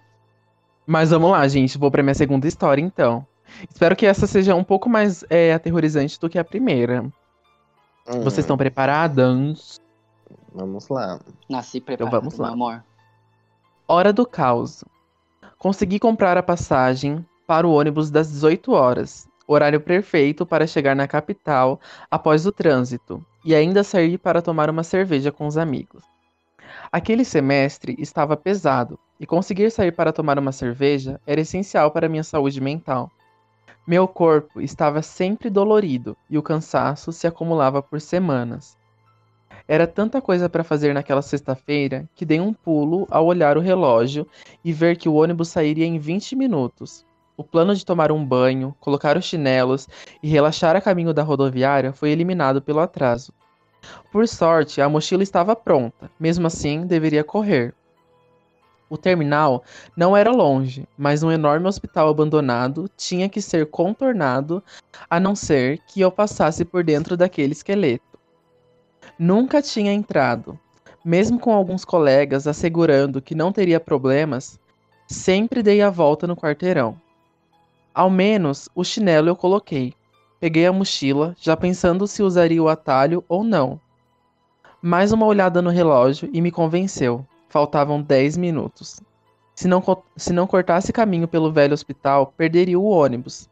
Mas vamos lá, gente. Vou pra minha segunda história, então. Espero que essa seja um pouco mais é, aterrorizante do que a primeira.
Hum,
Vocês estão preparadas?
Vamos lá.
Nasci preparado,
vamos lá.
meu amor.
Hora do caos. Consegui comprar a passagem para o ônibus das 18 horas, horário perfeito para chegar na capital após o trânsito, e ainda sair para tomar uma cerveja com os amigos. Aquele semestre estava pesado, e conseguir sair para tomar uma cerveja era essencial para minha saúde mental. Meu corpo estava sempre dolorido e o cansaço se acumulava por semanas. Era tanta coisa para fazer naquela sexta-feira que dei um pulo ao olhar o relógio e ver que o ônibus sairia em 20 minutos. O plano de tomar um banho, colocar os chinelos e relaxar a caminho da rodoviária foi eliminado pelo atraso. Por sorte, a mochila estava pronta, mesmo assim, deveria correr. O terminal não era longe, mas um enorme hospital abandonado tinha que ser contornado, a não ser que eu passasse por dentro daquele esqueleto. Nunca tinha entrado. Mesmo com alguns colegas assegurando que não teria problemas, sempre dei a volta no quarteirão. Ao menos o chinelo eu coloquei. Peguei a mochila, já pensando se usaria o atalho ou não. Mais uma olhada no relógio e me convenceu. Faltavam 10 minutos. Se não, se não cortasse caminho pelo velho hospital, perderia o ônibus.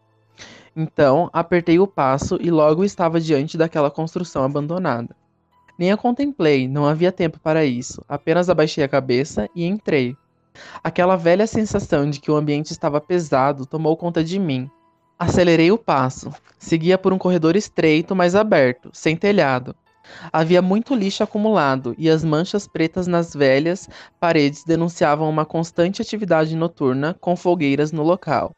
Então, apertei o passo e logo estava diante daquela construção abandonada. Nem a contemplei, não havia tempo para isso. Apenas abaixei a cabeça e entrei. Aquela velha sensação de que o ambiente estava pesado tomou conta de mim. Acelerei o passo. Seguia por um corredor estreito, mas aberto, sem telhado. Havia muito lixo acumulado e as manchas pretas nas velhas paredes denunciavam uma constante atividade noturna com fogueiras no local.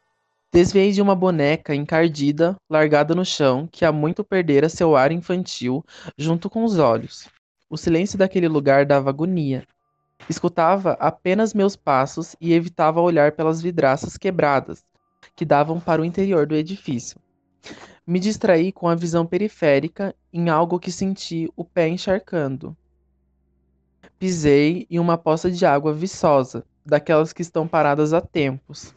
Desviei de uma boneca encardida, largada no chão, que há muito perdera seu ar infantil junto com os olhos. O silêncio daquele lugar dava agonia. Escutava apenas meus passos e evitava olhar pelas vidraças quebradas, que davam para o interior do edifício. Me distraí com a visão periférica em algo que senti o pé encharcando. Pisei em uma poça de água viçosa, daquelas que estão paradas há tempos.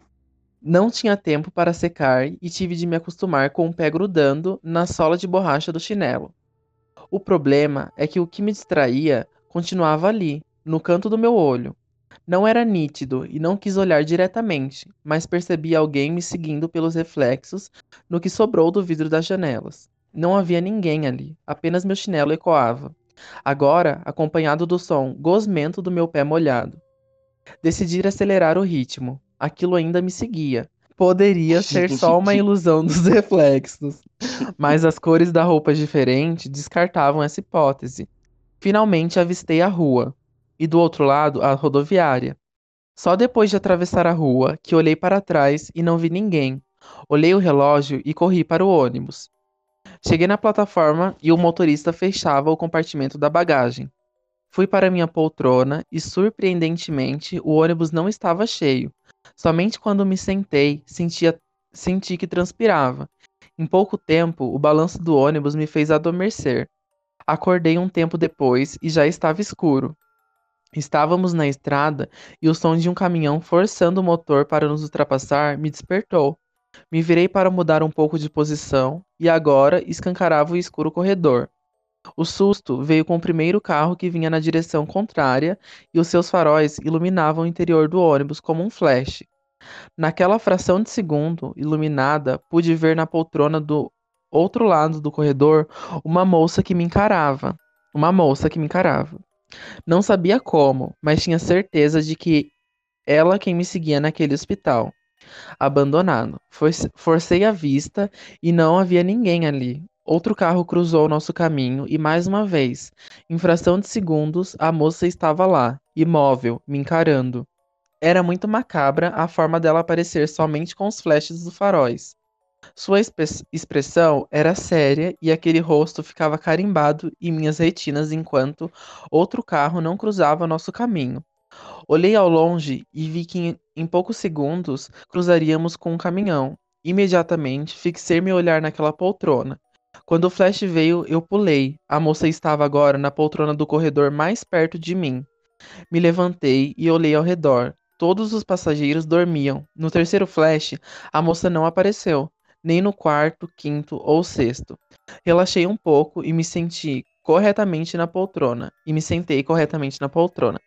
Não tinha tempo para secar e tive de me acostumar com o pé grudando na sola de borracha do chinelo. O problema é que o que me distraía continuava ali, no canto do meu olho. Não era nítido e não quis olhar diretamente, mas percebi alguém me seguindo pelos reflexos no que sobrou do vidro das janelas. Não havia ninguém ali, apenas meu chinelo ecoava. Agora, acompanhado do som gosmento do meu pé molhado. Decidi acelerar o ritmo, aquilo ainda me seguia. Poderia ser só uma ilusão dos reflexos, mas as cores da roupa diferente descartavam essa hipótese. Finalmente avistei a rua, e do outro lado a rodoviária. Só depois de atravessar a rua que olhei para trás e não vi ninguém. Olhei o relógio e corri para o ônibus. Cheguei na plataforma e o motorista fechava o compartimento da bagagem. Fui para minha poltrona e, surpreendentemente, o ônibus não estava cheio. Somente quando me sentei, sentia, senti que transpirava. Em pouco tempo, o balanço do ônibus me fez adormecer. Acordei um tempo depois e já estava escuro. Estávamos na estrada e o som de um caminhão forçando o motor para nos ultrapassar me despertou. Me virei para mudar um pouco de posição e agora escancarava o escuro corredor. O susto veio com o primeiro carro que vinha na direção contrária e os seus faróis iluminavam o interior do ônibus como um flash. Naquela fração de segundo, iluminada, pude ver na poltrona do outro lado do corredor uma moça que me encarava. Uma moça que me encarava. Não sabia como, mas tinha certeza de que ela quem me seguia naquele hospital. Abandonado. Forcei a vista e não havia ninguém ali. Outro carro cruzou nosso caminho e mais uma vez, em fração de segundos, a moça estava lá, imóvel, me encarando. Era muito macabra a forma dela aparecer somente com os flashes dos faróis. Sua expressão era séria e aquele rosto ficava carimbado em minhas retinas enquanto outro carro não cruzava nosso caminho. Olhei ao longe e vi que em, poucos segundos cruzaríamos com um caminhão. Imediatamente fixei meu olhar naquela poltrona. Quando o flash veio, eu pulei. A moça estava agora na poltrona do corredor mais perto de mim. Me levantei e olhei ao redor. Todos os passageiros dormiam. No terceiro flash, a moça não apareceu nem no quarto, quinto ou sexto. Relaxei um pouco e me senti corretamente na poltrona, e me sentei corretamente na poltrona.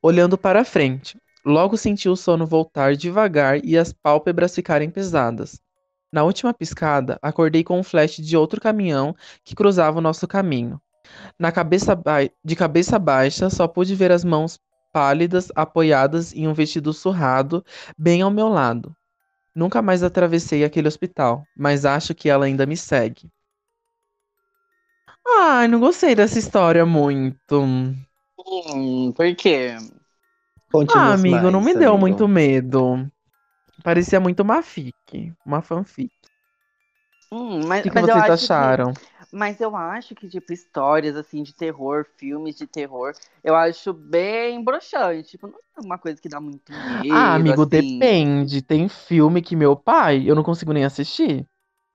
Olhando para frente, logo senti o sono voltar devagar e as pálpebras ficarem pesadas. Na última piscada, acordei com um flash de outro caminhão que cruzava o nosso caminho. Na cabeça de cabeça baixa, só pude ver as mãos pálidas apoiadas em um vestido surrado bem ao meu lado. Nunca mais atravessei aquele hospital, mas acho que ela ainda me segue. Ai, não gostei dessa história muito.
Hum, por quê?
ah, amigo, mais, não me amigo. deu muito medo. Parecia muito uma fic, uma fanfic.
Hum, mas,
o que, que
mas
vocês acharam?
Que... Mas eu acho que, tipo, histórias, assim, de terror, filmes de terror, eu acho bem broxante. Tipo, não é uma coisa que dá muito medo,
Ah, amigo,
assim.
depende. Tem filme que meu pai, eu não consigo nem assistir.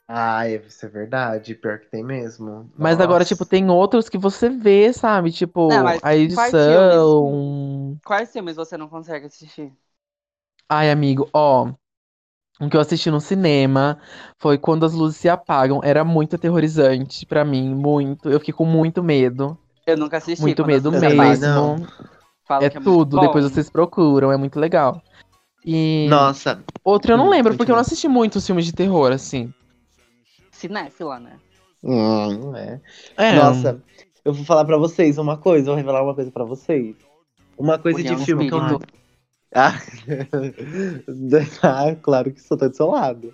Ah, isso é verdade. Pior que tem mesmo.
Mas
Nossa.
agora, tipo, tem outros que você vê, sabe? Tipo,
Não,
a
quais
edição.
Quais filmes você não consegue assistir?
Ai, amigo, ó. Um que eu assisti no cinema foi Quando as Luzes Se Apagam. Era muito aterrorizante pra mim, muito. Eu fiquei com muito medo.
Eu nunca assisti.
Muito medo mesmo. É
que muito
tudo,
bom.
depois vocês procuram, é muito legal. E
Nossa,
outro eu não
Hum,
lembro, porque eu não assisti muitos filmes de terror, assim.
Cinéfila, né?
hum, não é.
É,
Nossa, eu vou falar pra vocês uma coisa, vou revelar uma coisa pra vocês. Uma coisa
União
de filme que eu. Ah, ah, claro que sou tô do seu lado.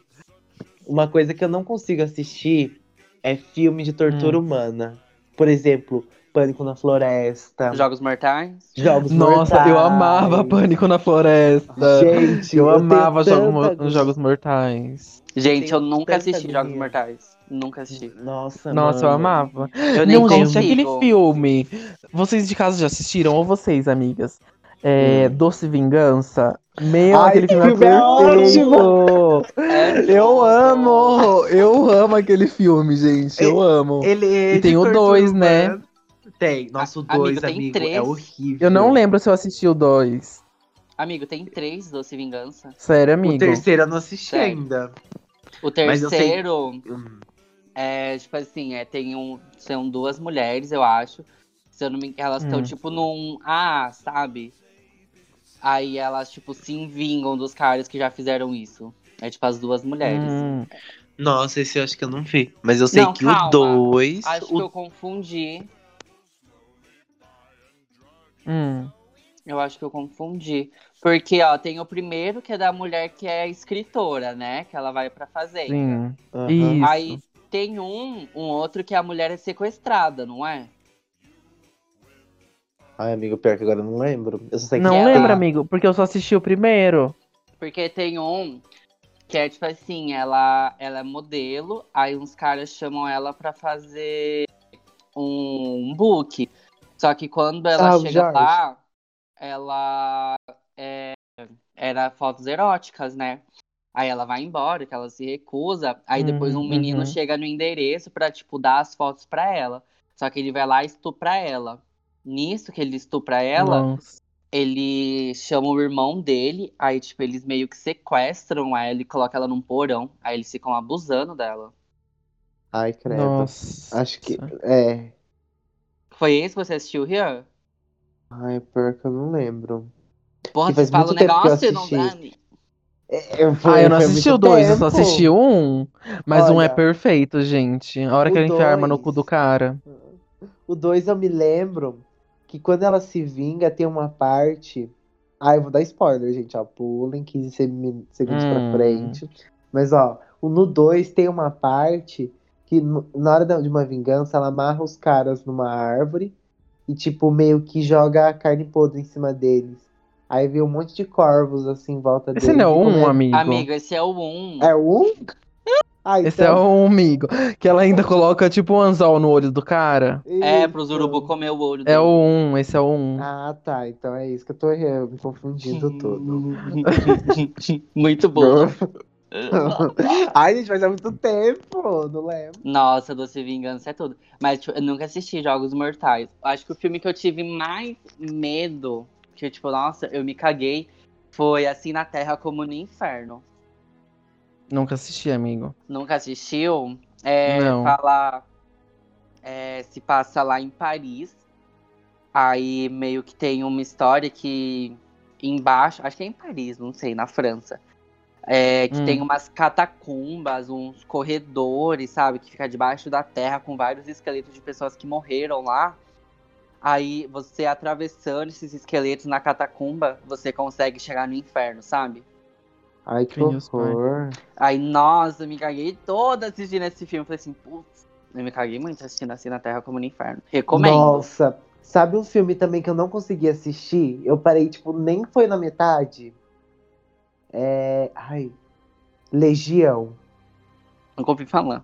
Uma coisa que eu não consigo assistir é filme de tortura
Hum.
humana. Por exemplo, Pânico na Floresta,
Jogos Mortais.
Jogos
Nossa,
Mortais.
eu amava Pânico na Floresta.
Gente,
eu,
tenho
amava jogo,
tanta.
Jogos Mortais.
Gente, eu nunca assisti Jogos. Mortais. Nunca assisti.
Nossa,
Nossa, eu
mano.
amava.
Eu nem
Não, gente,
consigo.
aquele filme. Vocês de casa já assistiram, ou vocês, amigas? É, Doce Vingança. Meu,
Ai,
aquele filme,
filme é
é perfeito.
É
Eu amo! Eu amo aquele filme, gente. Eu amo.
Ele é
E tem o
tortura
dois, né?
humana. Tem. O
amigo,
2,
tem
amigo,
três.
é horrível.
Eu não lembro se eu assisti o 2.
Amigo, tem três Doce Vingança.
Sério,
O
amigo.
terceiro eu não assisti
Sério.
ainda.
O terceiro
Hum.
é, tipo assim, é, tem um, são duas mulheres, eu acho. Se eu não me engano, elas estão,
Hum.
tipo, num. Ah, sabe? Aí elas, tipo, se vingam dos caras que já fizeram isso. É tipo as duas mulheres.
Hum,
Nossa, esse eu acho que eu não vi. Mas eu sei
Não,
que
calma.
o 2.
Acho que eu confundi.
hum.
Eu acho que eu confundi. Porque, ó, tem o primeiro que é da mulher que é escritora, né? Que ela vai pra fazenda.
Sim. Isso.
Aí tem um, um outro que a mulher é sequestrada, não é?
Ai, amigo, pior que agora eu não lembro. Eu só sei
Não
ela-
lembro, amigo, porque eu só assisti o primeiro.
Porque tem um que é tipo assim, ela, ela é modelo, aí uns caras chamam ela pra fazer um book. Só que quando ela
Salve,
chega
Jorge.
lá, ela é, era fotos eróticas, né? Aí ela vai embora, que ela se recusa. Aí depois um
Uhum,
menino
uhum.
chega no endereço pra, tipo, dar as fotos pra ela. Só que ele vai lá e estupra ela. Nisso que ele estupra ela,
Nossa.
ele chama o irmão dele, aí, tipo, eles meio que sequestram ela e colocam ela num porão. Aí eles ficam abusando dela.
Ai, credo.
Nossa.
Acho que. É.
Foi esse que você assistiu, Rian?
Ai, pior que eu não lembro.
Porra, você fala um
eu
negócio, não. Dani.
Eu,
Ah, eu não assisti o dois, eu só assisti o um. Mas um é
Olha,
perfeito, gente. A hora
o
que ela enfia a arma no
dois-
cu do cara.
O 2 eu me lembro que quando ela se vinga, tem uma parte. Ah, eu vou dar spoiler, gente. Ó, pulem 15 semi- segundos
Hum.
pra frente. Mas, ó, o- no 2 tem uma parte que, na hora de uma vingança, ela amarra os caras numa árvore e, tipo, meio que joga a carne podre em cima deles. Aí vem um monte de corvos assim em volta
Esse
deles.
não é o um,
come-
amigo.
Amigo, esse é o 1.
É o um? Ah,
Esse é
então.
o amigo. Que ela ainda coloca tipo um anzol no olho do cara.
É, pros
Isso.
urubu comer o olho
É
dele.
o um, esse é o um.
Ah, tá. Então é isso que eu tô eh, me confundindo todo.
Muito bom.
Ai, gente, faz há muito tempo, não lembro.
Nossa, Doce Vingança é tudo. Mas tipo, eu nunca assisti Jogos Mortais. Acho que o filme que eu tive mais medo, que tipo, nossa, eu me caguei, foi Assim na Terra como no Inferno.
Nunca assisti, amigo.
Nunca assistiu? É,
Não.
fala. é, se passa lá em Paris. Aí meio que tem uma história que embaixo, acho que é em Paris, não sei, na França. É, que
Hum.
tem umas catacumbas, uns corredores, sabe? Que fica debaixo da terra com vários esqueletos de pessoas que morreram lá. Aí você atravessando esses esqueletos na catacumba, você consegue chegar no inferno, sabe?
Ai, que horror.
Aí, nossa, eu me caguei toda assistindo esse filme. Falei assim, putz, eu me caguei muito assistindo assim na Terra como no Inferno. Recomendo.
Nossa, sabe um filme também que eu não consegui assistir? Eu parei, tipo, nem foi na metade. É. Ai. Legião.
Nunca ouvi falar.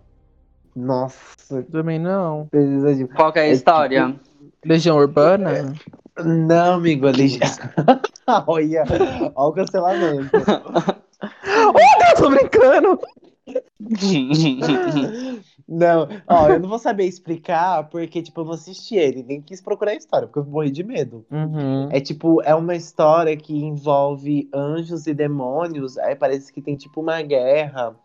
Nossa,
Também não.
precisa de.
Qual que é a
É
história?
Legião Urbana?
Não, amigo, a Legião. Olha, olha o cancelamento. Não, ó, eu não vou saber explicar porque, tipo, eu não assisti ele, nem quis procurar a história, porque eu morri de medo.
Uhum.
É tipo, é uma história que envolve anjos e demônios. Aí parece que tem tipo uma guerra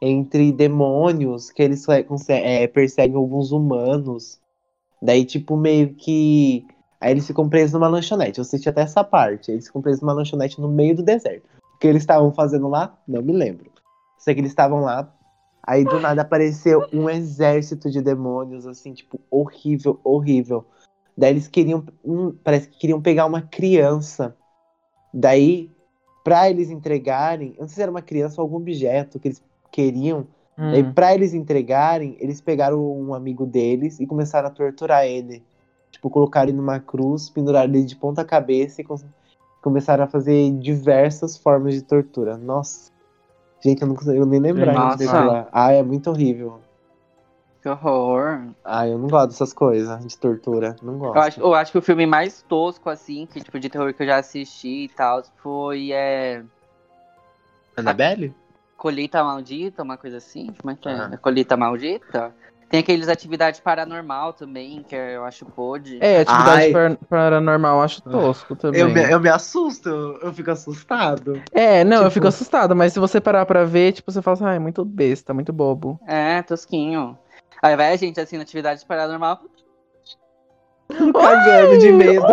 entre demônios que eles é, perseguem alguns humanos. Daí, tipo, meio que. Aí eles ficam presos numa lanchonete. Eu assisti até essa parte. Eles ficam presos numa lanchonete no meio do deserto. O que eles estavam fazendo lá? Não me lembro. Sei que eles estavam lá. Aí do nada apareceu um exército de demônios, assim, tipo, horrível, horrível. Daí eles queriam. Um, parece que queriam pegar uma criança. Daí, pra eles entregarem. Eu não sei se era uma criança ou algum objeto que eles queriam.
Hum.
Daí, pra eles entregarem, eles pegaram um amigo deles e começaram a torturar ele. Tipo, colocaram ele numa cruz, penduraram ele de ponta cabeça e com- começaram a fazer diversas formas de tortura. Nossa. Gente, eu não consigo nem lembrar
Nossa.
Ah, é muito horrível.
Que horror.
Ah, eu não gosto dessas coisas de tortura. Não gosto.
Eu acho, eu acho que o filme mais tosco, assim, que tipo, de terror que eu já assisti e tal, foi é,
Annabelle?
Colheita Maldita, uma coisa assim. Como é que é?
Aham.
Colheita Maldita? Tem aqueles atividades paranormal também, que eu acho pode.
É, atividade
Ai.
par- paranormal eu acho tosco também.
Eu me, eu me assusto, eu, eu fico assustado.
É, não, eu
Tipo-
fico assustado, mas se você parar pra ver, tipo, você fala assim, ah, é muito besta, muito bobo.
É, tosquinho. Aí vai a gente assim na atividade paranormal.
Cagando de medo.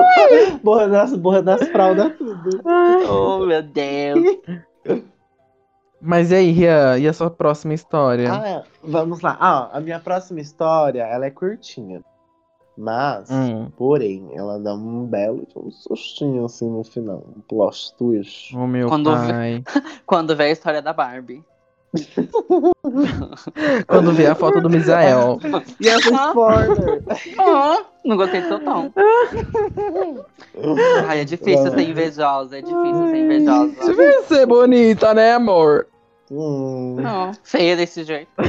Borrando as, borrando as fraldas, tudo.
Oh, meu Deus.
Mas e aí, Ria, e a sua próxima história?
Ah, é. vamos lá. Ah, a minha próxima história, ela é curtinha. Mas,
Hum.
porém, ela dá um belo um sustinho assim no final. Um plot twist.
O meu
Quando
pai.
Quando vê a história da Barbie.
Quando vê a foto do Misael.
E essa spoiler?
Ah, não gostei do seu tom. Ai, é difícil ser invejosa, é difícil ser invejosa.
Devia ser bonita, né, amor?
Hum.
Não, feia desse jeito.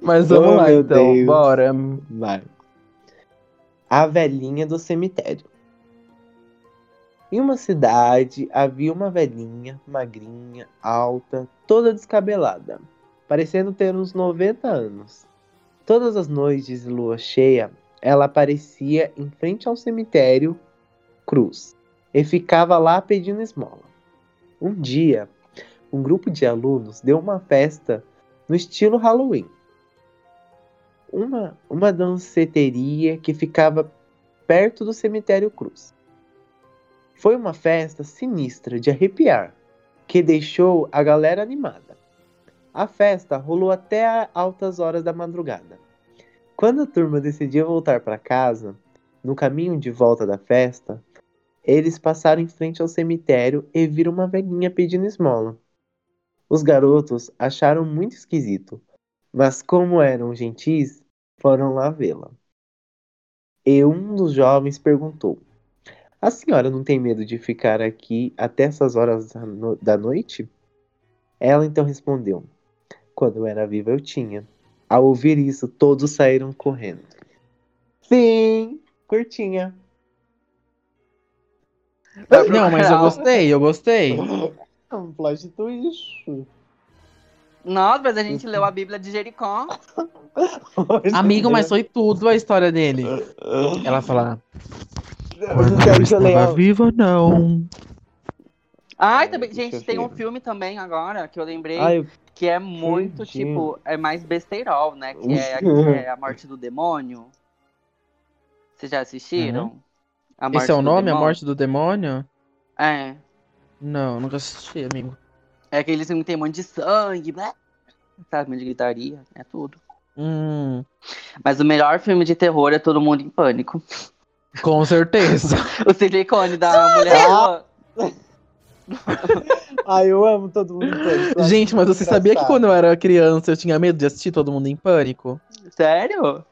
Mas vamos
Oh,
lá, então.
Deus.
Bora.
Vai. A velhinha do cemitério. Em uma cidade havia uma velhinha, magrinha, alta, toda descabelada, parecendo ter uns 90 anos. Todas as noites de lua cheia, ela aparecia em frente ao cemitério Cruz e ficava lá pedindo esmola. Um dia, um grupo de alunos deu uma festa no estilo Halloween uma, uma danceteria que ficava perto do cemitério Cruz. Foi uma festa sinistra de arrepiar, que deixou a galera animada. A festa rolou até altas horas da madrugada. Quando a turma decidiu voltar para casa, no caminho de volta da festa, eles passaram em frente ao cemitério e viram uma velhinha pedindo esmola. Os garotos acharam muito esquisito, mas como eram gentis, foram lá vê-la. E um dos jovens perguntou: A senhora não tem medo de ficar aqui até essas horas da, no- da noite? Ela então respondeu: Quando eu era viva eu tinha. Ao ouvir isso, todos saíram correndo. Sim, curtinha.
Não, mas eu gostei, eu gostei.
É um plot twist.
Nossa, mas a gente leu a Bíblia de Jericó.
Amigo, mas foi tudo a história dele. Ela fala,
Eu não quero que eu
estava viva, não.
Ai, também, gente, tem um filme também agora que eu lembrei
Ai, eu-
que é muito, tipo, é mais besteirol, né? Que é, que é A Morte do Demônio. Vocês já assistiram? A
Esse é o nome, A
Demônio?
Morte do Demônio?
É.
Não, nunca assisti, amigo.
É aquele filme que tem um monte de sangue, blá, sabe? Um monte de gritaria, é tudo.
Hum,
Mas o melhor filme de terror é Todo Mundo em Pânico.
Com certeza.
O silicone da mulher.
Ah! Ai, eu amo todo mundo. em pânico.
Gente, mas você sabia que quando eu era criança eu tinha medo de assistir Todo Mundo em Pânico?
Sério?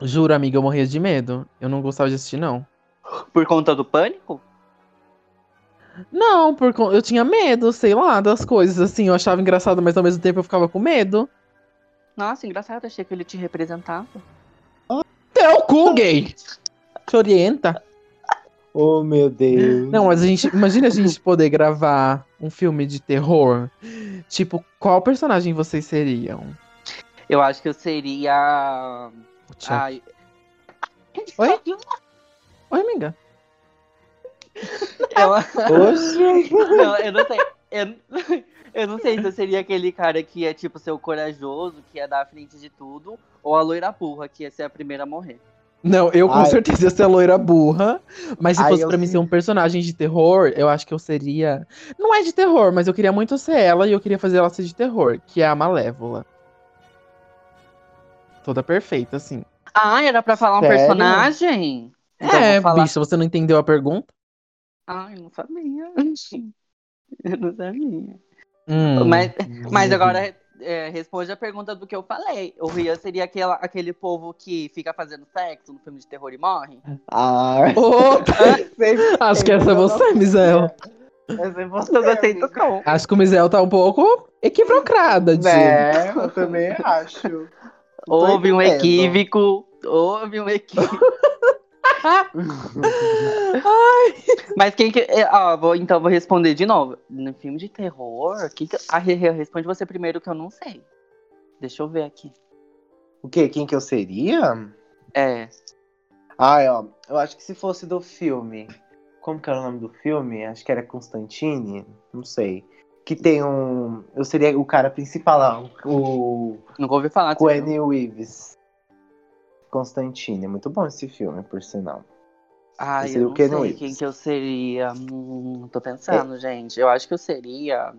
Juro, amiga, eu morria de medo. Eu não gostava de assistir, não.
Por conta do pânico?
Não, porque eu tinha medo, sei lá, das coisas, assim. Eu achava engraçado, mas ao mesmo tempo eu ficava com medo.
Nossa, engraçado, achei que ele te representava.
Teu cu, gay! Te orienta.
Oh, meu Deus.
Não, mas a gente. Imagina a gente poder gravar um filme de terror. Tipo, qual personagem vocês seriam?
Eu acho que eu seria. Ai.
Oi? Oi, amiga.
Eu,
Oxe.
não, eu não sei. Eu, Eu não sei se eu seria aquele cara que é tipo ser o corajoso, que ia dar a frente de tudo, ou a loira burra, que ia ser a primeira a morrer.
Não, eu com
Ai.
certeza ia ser a loira burra. Mas se
Ai,
fosse
eu
pra mim ser um personagem de terror, eu acho que eu seria. Não é de terror, mas eu queria muito ser ela e eu queria fazer ela ser de terror, que é a Malévola. Toda perfeita, assim.
Ah, era pra falar um
Sério?
personagem? Então
é, bicho, você não entendeu a pergunta?
Ai, não sabia. Eu não sabia.
Hum.
Mas, mas agora é, responde a pergunta do que eu falei. O Rian seria aquela, aquele povo que fica fazendo sexo no filme de terror e morre?
Ah,
Opa! Acho que essa é você, Mizel.
Essa é você,
Eu cão.
Acho que o Mizel tá um pouco equivocada, de.
Né, eu também acho.
Houve um equívoco. Houve um equívoco. Mas quem que. é, Ó, vou, então vou responder de novo. No filme de terror, que que... Ah, responde você primeiro que eu não sei. Deixa eu ver aqui.
O quê? Quem que eu seria?
É.
Ai, ó, eu acho que se fosse do filme. Como que era o nome do filme? Acho que era Constantine. Não sei. Que tem um. Eu seria o cara principal lá, o
Nunca ouvi falar filme.
Quentin Reeves. Constantine. É muito bom esse filme, por sinal.
Ai,
seria
eu
o
não sei
Reeves.
quem que eu seria. Hum, tô pensando, gente. Eu acho que eu seria.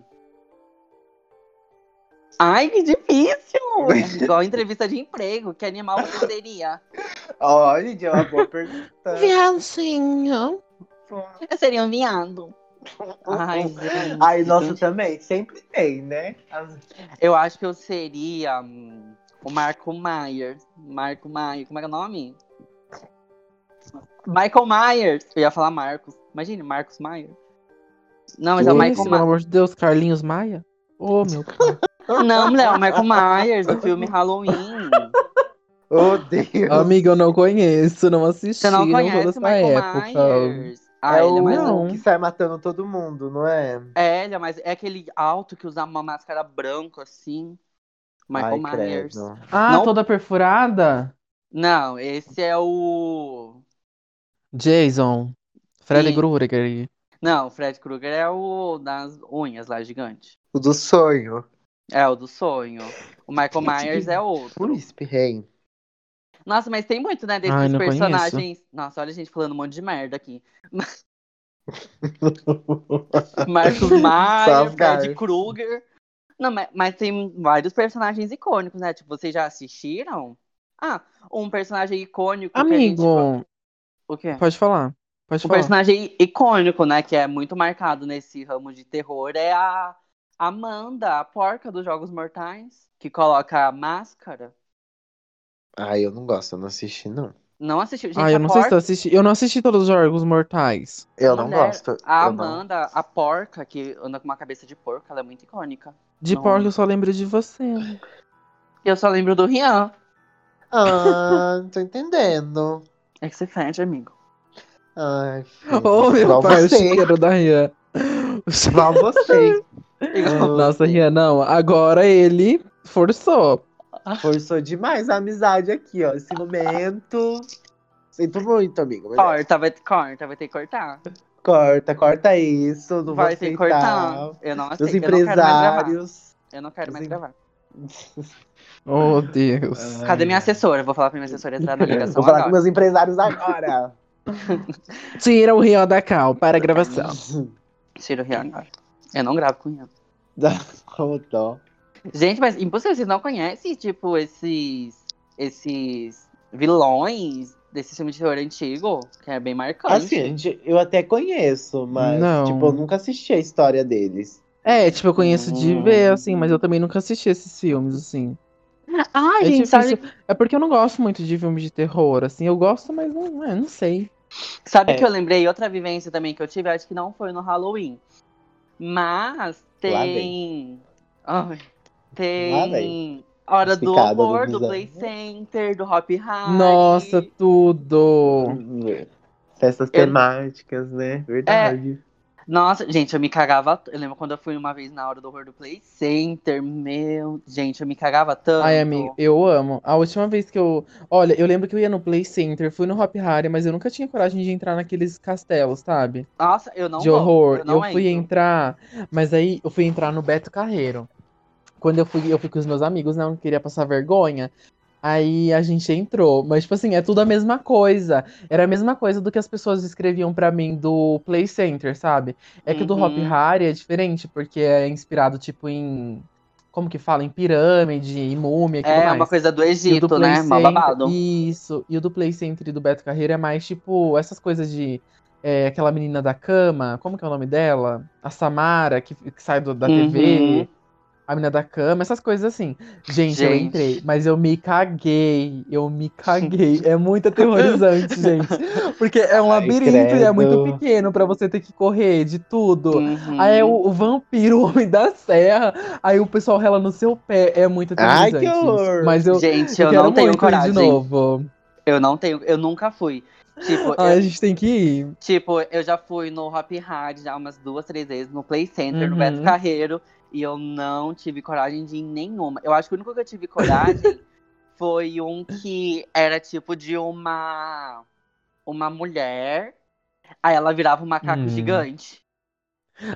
Ai, que difícil! Igual entrevista de emprego. Que animal você seria?
Olha, é uma boa pergunta.
Viadinho.
Eu seria um viado. Ai, gente.
Ai, nossa, também. Sempre tem, né? As-
Eu acho que eu seria hum, o Marco Myers. Marco Myers. Como é que é o nome? Michael Myers. Eu ia falar Marcos. Imagine, Marcos Myers. Não, mas é o Michael
pelo
Myers.
amor de Deus, Carlinhos Maia? Ô, meu pai.
Não, mulher, é o Michael Myers, do filme Halloween.
Oh, Deus.
Amiga, eu não conheço, não assisti.
Você não conhece
dessa
o Michael
época.
Myers? Ah,
é
ele é
o
mais
Não.
um.
que sai matando todo mundo, não é?
É, ele é mais. É aquele alto que usa uma máscara branca assim. Michael
Ai,
Myers.
credo.
Ah,
Não?
toda perfurada?
Não, esse é o.
Jason. Freddy. Krueger.
Não, o Fred Krueger é o das unhas lá, gigante.
O do sonho.
É o do sonho. O Michael Myers é outro.
Príncipe rei.
Nossa, mas tem muito, né, desses
Ai, não
personagens. Nossa, olha a gente falando um monte de merda aqui. Marcos Myers. Fred Krueger. Não, mas, mas tem vários personagens icônicos, né? Tipo, vocês já assistiram? Ah, um personagem icônico. que a gente-
Amigo,
O quê?
pode falar. Pode
Um
falar.
personagem icônico, né? Que é muito marcado nesse ramo de terror é a Amanda, a porca dos Jogos Mortais, que coloca a máscara.
Ai, eu não gosto, eu não assisti, não.
Não assistiu? Gente,
Ah, eu não sei se
porca...
eu assisti. Eu não assisti todos os Jogos Mortais.
Eu não
Mulher,
gosto.
A
eu não.
Amanda, a porca, que anda com uma cabeça de porco, ela é muito icônica.
De
Não.
porco eu só lembro de você.
E eu só lembro do Rian.
Ah, não tô entendendo.
É que você fede, amigo.
Ai, filho.
Ô, meu
Igual
pai, o
você.
cheiro da Rian.
Igual você.
Nossa, Rian, não. Agora ele forçou.
Forçou demais a amizade aqui, ó. Esse momento. Sinto muito, amigo. mas-
Corta, vai, corta, vai ter que cortar.
Corta, corta isso. Não
vai ter que cortar. Eu não aceito, eu não quero mais gravar.
empresários.
Eu não quero mais gravar.
Oh, Deus.
Cadê minha assessora? Vou falar pra minha assessora entrar na ligação
Vou falar com
agora.
meus empresários agora.
Tira o Rian da cal para a gravação.
Tira o Rian agora. Eu não gravo com o Rian.
Como.
Gente, mas impossível, vocês não conhecem, tipo, esses. esses vilões desse filme de terror antigo? Que é bem marcante.
Assim, eu até conheço, mas
Não.
tipo, eu nunca assisti a história deles.
É, tipo, eu conheço de
Hum.
ver, assim, mas eu também nunca assisti esses filmes, assim.
Ai,
É
gente,
difícil.
sabe,
É porque eu não gosto muito de filmes de terror, assim. Eu gosto, mas não, é, não sei.
sabe
É.
que eu lembrei outra vivência também que eu tive? Acho que não foi no Halloween. Mas
Lá
tem. Ai,
Lá
tem. Hora do
do
Horror, do
Bizarro.
Play Center, do Hop Harry.
Nossa, tudo.
Festas
Eu-
temáticas, né? Verdade.
Nossa, gente, eu me cagava. Eu lembro quando eu fui uma vez na hora do horror do Play Center. Meu. Gente, eu me cagava tanto.
Ai, amigo, eu amo. A última vez que eu. Olha, eu lembro que eu ia no Play Center, fui no Hop Harry, mas eu nunca tinha coragem de entrar naqueles castelos, sabe?
Nossa, eu não
de
vou,
horror.
Eu, não
fui
entro.
entrar, mas aí eu fui entrar no Beto Carreiro. Quando eu fui, eu fui com os meus amigos, né? Eu não queria passar vergonha. Aí a gente entrou. Mas, tipo assim, é tudo a mesma coisa. Era a mesma coisa do que as pessoas escreviam pra mim do Play Center, sabe? É que o do Hop
Uhum.
Harry é diferente, porque é inspirado, tipo, em. Como que fala? Em pirâmide, em múmia
É
mais.
uma coisa do Egito,
do
né?
Play
Mal
Center-
babado.
Isso. E o do Play Center e do Beto Carreiro é mais tipo essas coisas de. é, aquela menina da cama, como que é o nome dela? A Samara, que, que sai do- da
Uhum.
TV. A menina da cama, essas coisas assim. Gente, eu
Gente.
entrei, mas eu me caguei. Eu me caguei. É muito aterrorizante, gente. Porque é um
Ai,
labirinto e é muito
credo.
pequeno pra você ter que correr de tudo.
Uhum.
Aí é o, o vampiro, o homem da serra. Aí o pessoal rela no seu pé. É muito
Ai,
aterrorizante.
que
gente.
horror.
Mas eu,
Gente,
eu
eu não tenho coragem.
de novo.
Eu não tenho, eu nunca fui. Tipo,
Ai, a
eu,
gente tem que ir.
tipo, eu já fui no Hop Hard já umas duas, três vezes, no Play Center, no
Uhum.
Beto Carreiro, e eu não tive coragem de nenhuma. Eu acho que o único que eu tive coragem foi um que era tipo de uma uma mulher, aí ela virava um macaco
Hum.
gigante.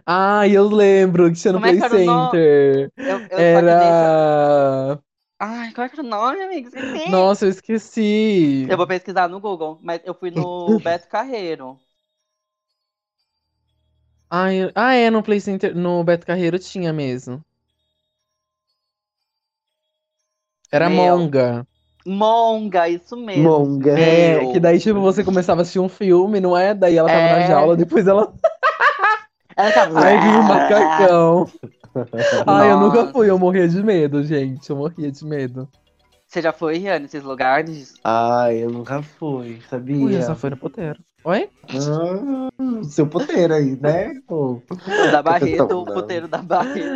Ai, eu lembro que no
Como é
Play
nome?
Center.
Eu,
Era.
Ai, qual é que era o nome, amigo? Esqueci.
Nossa, eu esqueci.
Eu vou pesquisar no Google, mas eu fui no Beto Carreiro.
Ai, ah, é, no Play Center, no Beto Carreiro tinha mesmo. Era
Meu.
Monga.
Monga, isso mesmo.
Monga.
É,
Meu.
que daí, tipo, você começava a assistir um filme, não é? Daí ela tava na
É.
jaula, depois ela.
Ela tava...
Ai, vinha um macacão. Ai, eu nunca fui, eu morria de medo, gente. Eu morria de medo.
Você já foi, Riane, nesses lugares?
Ai, eu nunca fui, sabia?
Ui, eu só fui no puteiro. Oi?
Ah, seu poteiro aí, né? Pô.
O da Barreto,
Então,
o puteiro da Barreto.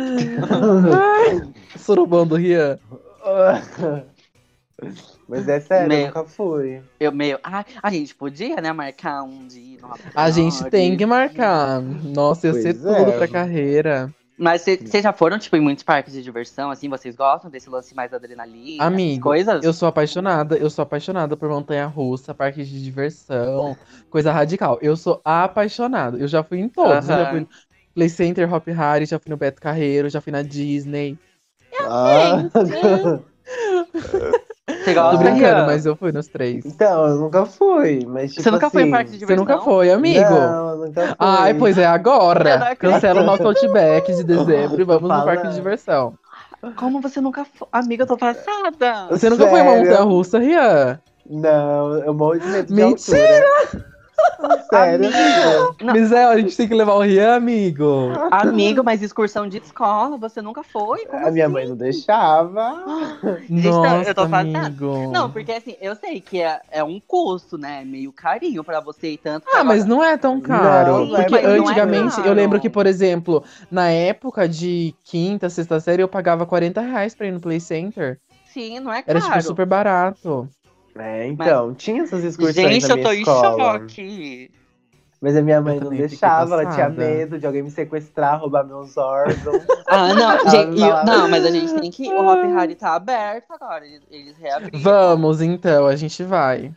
Surubão do Rian.
Mas é sério,
Meu.
eu nunca fui.
Eu meio. Ai, a gente podia, né, marcar um dia
A gente tem que marcar. Nossa, ia ser
Pois
tudo
é.
pra carreira.
Mas vocês já foram, tipo, em muitos parques de diversão, assim? Vocês gostam desse lance mais adrenalina?
Amigo,
coisas?
Eu sou apaixonada, eu sou apaixonada por montanha russa, parques de diversão, coisa radical. Eu sou apaixonada. Eu já fui em todos. Eu já
Aham.
fui no Play Center, Hop Harry, já fui no Beto Carreiro, já fui na Disney.
Ah,
Você
Tô
gosta,
brincando,
Rian?
mas eu fui nos três.
então, eu nunca fui, mas tipo
Você nunca foi em
assim,
parque de
Você
diversão?
nunca foi, amigo?
Não, eu nunca fui.
Ai, pois é, agora. Cancela o nosso Outback de dezembro e vamos no
Fala.
parque de diversão.
Como você nunca foi? Amiga, eu tô passada.
Você nunca foi em uma
Sério?
montanha russa, Rian?
Não, eu morro de medo de
Mentira!
altura. Sério, amiga.
Não.
Mizel, a gente tem que levar o Rian, amigo.
Amigo, mas excursão de escola, você nunca foi? Como
A minha
assim?
mãe não deixava.
Gente,
Nossa,
eu tô
amigo.
Não, porque assim, eu sei que é, é um custo, né? Meio carinho pra você e tanto.
Ah,
agora-
mas não é tão caro.
Não,
porque
mas não é
antigamente,
caro.
eu lembro que, por exemplo, na época de quinta, sexta série, eu pagava 40 reais pra ir no Play Center.
Sim, não é
Era,
caro.
tipo, super barato.
É, então, tinha essas excursões
Gente,
na
eu
minha
tô em
escola.
choque.
Mas a minha mãe
Eu
não
também
deixava, ela tinha medo de alguém me sequestrar, roubar meus órgãos.
Ah, não, gente,
não.
e- não, mas a gente tem que. O Hop Harry tá aberto agora. Eles, eles reabriram.
Vamos, então, a gente vai.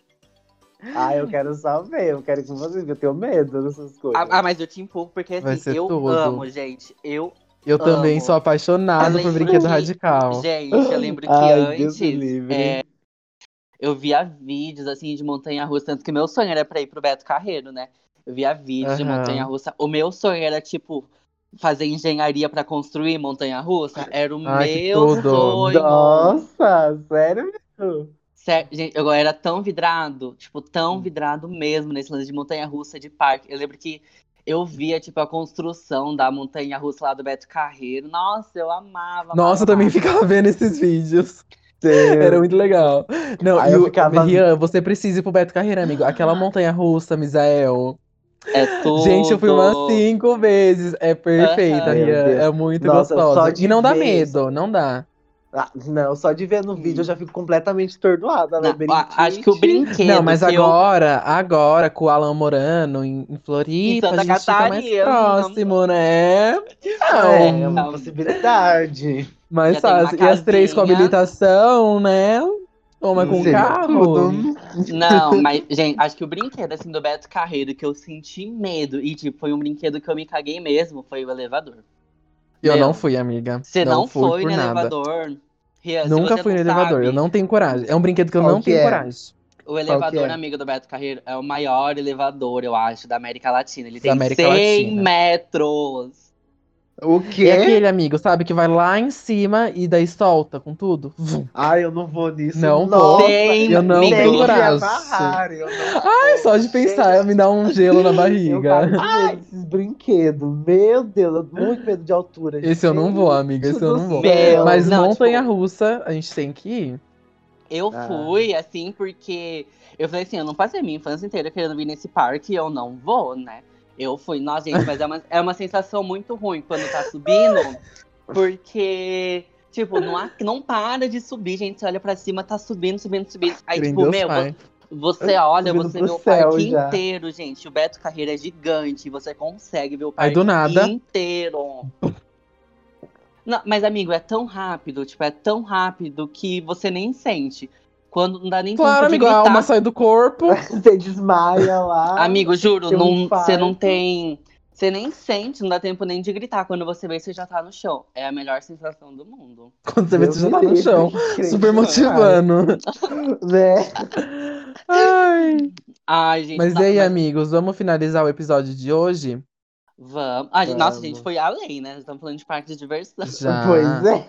ah, eu quero só ver, eu quero vocês, porque eu tenho medo dessas coisas.
Ah, ah, mas eu te empurro porque assim, eu
tudo.
amo, gente. Eu,
Eu também
Amo.
sou apaixonado
Eu
por brinquedo
que-
radical.
gente, eu lembro que
Ai, Deus
antes é, eu via vídeos assim de montanha russa, tanto que meu sonho era pra ir pro Beto Carreiro, né? Eu via vídeos de
Aham.
montanha russa. O meu sonho era tipo fazer engenharia pra construir montanha russa. Era o
Ai,
meu
tudo.
sonho.
Nossa, sério
gente, eu era tão vidrado, tipo, tão vidrado mesmo nesse lance de montanha-russa de parque. Eu lembro que eu via, tipo, a construção da montanha-russa lá do Beto Carreiro. Nossa, eu amava.
Nossa,
amava,
eu também ficava vendo esses vídeos.
Sério.
Era muito legal. Não,
Aí
e
eu ficava-
Rian, você precisa ir pro Beto Carreira, amigo. Aquela montanha russa, Misael.
É tudo.
Gente, eu fui umas cinco vezes. É perfeita,
Aham.
Rian.
Deus.
É muito
Nossa,
gostosa. E não dá
ver
medo, não dá.
Ah, não, só de ver no vídeo eu já fico completamente atordoada, né?
Não, acho que o brinquedo.
Não, mas
que eu-
agora, agora, com o Alan Morano em, em Floripa,
Em Santa
a gente fica mais
Catarina.
próximo, né?
É, é uma
Não.
possibilidade.
Mais fácil. E as três com habilitação, né? Uma com
Seria
carro.
Não, mas, gente, acho que o brinquedo, assim, do Beto Carreiro, que eu senti medo, e, tipo, foi um brinquedo que eu me caguei mesmo, foi o elevador.
Eu
Meu,
não fui, amiga.
Você não,
fui
foi no
nada.
elevador?
Nunca fui no
não
elevador.
sabe,
Eu não tenho coragem. É um brinquedo que eu não
que
tenho
é?
coragem.
O elevador,
é?
amigo do Beto Carreiro, é o maior elevador, eu acho, da América Latina. Ele
Da
tem
América
100
Latina.
metros.
O
E
quê?
aquele amigo, sabe, que vai lá em cima e daí solta com tudo.
Ai, eu não vou nisso.
Não
Nossa,
vou.
Tem,
Eu não tenho
me
coragem.
eu
Ai, só de pensar, me dá um gelo na
Eu
barriga.
ver esses brinquedos. Meu Deus, eu tenho muito medo de altura.
Esse eu não vou, amiga. Esse eu não vou.
Meu,
Mas
não,
montanha
tipo-
russa, a gente tem que ir.
Eu
Ah.
fui, assim, porque eu falei assim, eu não passei minha infância inteira querendo vir nesse parque e eu não vou, né? Eu fui, nossa, gente, mas é uma, é uma sensação muito ruim quando tá subindo, porque, tipo, não, há- não para de subir, gente. Você olha pra cima, tá subindo, subindo, subindo. Aí, tipo,
Deus,
meu,
Pai.
você olha, você vê o parque
já.
inteiro, gente. O Beto Carreira é gigante, você consegue ver o
Aí,
parque
do nada-
inteiro. Não, mas, amigo, é tão rápido, tipo, é tão rápido que você nem sente. Quando não dá nem
Claro,
tempo de
amigo, a
gritar.
alma sai do corpo.
Você desmaia lá.
Amigo, juro,
um
não, você não tem. Você nem sente, não dá tempo nem de gritar. Quando você vê, você já tá no chão. É a melhor sensação do mundo.
Quando você vê, você já tá no chão. Super motivando.
Né?
Ai.
Ai, gente.
Mas e aí,
mas
amigos, vamos finalizar o episódio de hoje?
Vamos. Ah, gente, Nossa, a
Vamos.
gente foi além, né? Estamos falando de parque de diversão.
Já.
Pois é.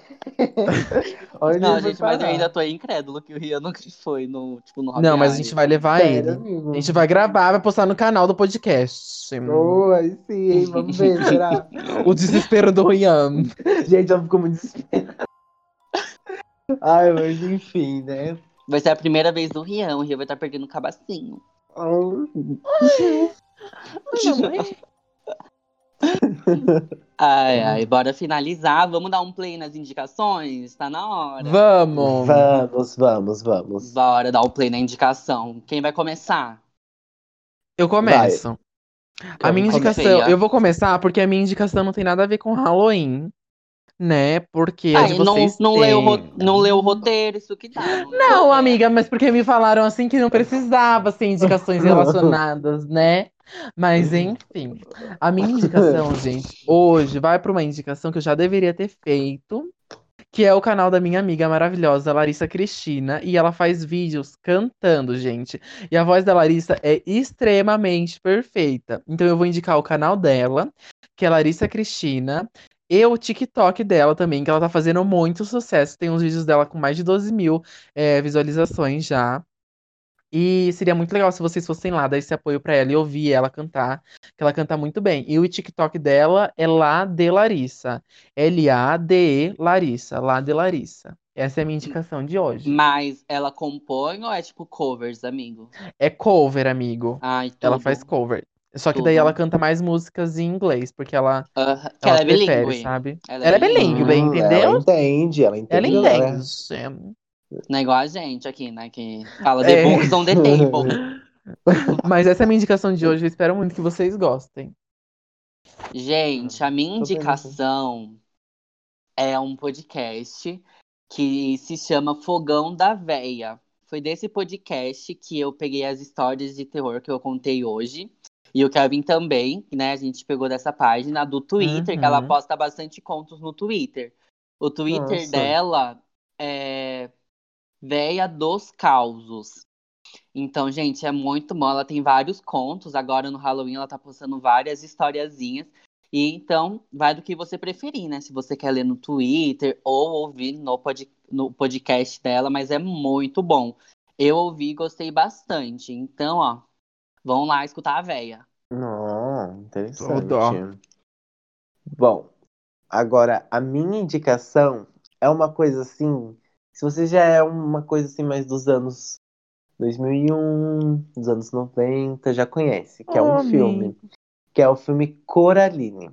Olha
Não, gente, mas eu ainda tô incrédulo que o Rian nunca foi no, tipo, no
Não, mas a gente vai levar
Sério,
ele.
amigo.
A gente vai gravar, vai postar no canal do podcast.
Oh, aí sim, hein? Vamos ver, será?
O desespero do Rian.
Gente, eu fico muito desesperada. Ai, mas enfim, né?
Vai ser a primeira vez do Rian. O Rian vai estar perdendo o cabacinho. Ai, ai, bora finalizar. Vamos dar um play nas indicações? Tá na hora.
Vamos.
Vamos, vamos, vamos.
Bora dar o play na indicação. Quem vai começar?
Eu começo. A minha
Comecei,
indicação, eu vou começar porque a minha indicação não tem nada a ver com Halloween, né? Porque
Ai, não,
vocês
não,
tem.
leu, o ro- não leu o roteiro, isso que dá. leu
Não,
roteiro.
amiga, mas porque me falaram assim que não precisava ser indicações relacionadas, né? Mas enfim, a minha indicação, gente, hoje vai para uma indicação que eu já deveria ter feito, que é o canal da minha amiga maravilhosa, Larissa Cristina, e ela faz vídeos cantando, gente. E a voz da Larissa é extremamente perfeita. Então eu vou indicar o canal dela, que é Larissa Cristina. E o TikTok dela também, que ela tá fazendo muito sucesso. Tem uns vídeos dela com mais de 12 mil é, visualizações já. E seria muito legal se vocês fossem lá, dar esse apoio pra ela e ouvir ela cantar, que ela canta muito bem. E o TikTok dela é Lá de Larissa. L-A-D-E Larissa. Lá de Larissa. Essa é a minha indicação de hoje.
Mas ela compõe ou é tipo covers, amigo?
É cover, amigo.
Ai,
Ela
tudo.
faz cover. Só que daí
Tudo.
ela canta mais músicas em inglês, porque ela,
que
ela
ela é
prefere,
bilíngue.
sabe?
Ela
Ela
é
é bilíngue, bem, entendeu?
Ela entende, ela
Ela
entende.
Não é igual a gente aqui, né? Que fala
É.
the books on the table.
Mas essa é a minha indicação de hoje. Eu espero muito que vocês gostem.
Gente, a minha indicação é um podcast que se chama Fogão da Véia. Foi desse podcast que eu peguei as histórias de terror que eu contei hoje. E o Kevin também, né? A gente pegou dessa página do Twitter, que ela
Uhum.
posta bastante contos no Twitter. O Twitter
Nossa.
dela é Véia dos Causos. Então, gente, é muito bom. Ela tem vários contos. Agora no Halloween ela tá postando várias historiazinhas. E então, vai do que você preferir, né? Se você quer ler no Twitter ou ouvir no, pod, no podcast dela, mas é muito bom. Eu ouvi e gostei bastante. Então, ó, vão lá escutar a véia.
Não, interessante. Bom, agora a minha indicação é uma coisa assim. Se você já é uma coisa assim mais dos anos 2001, dos anos 90, já conhece, que é um filme, que é o filme Coraline.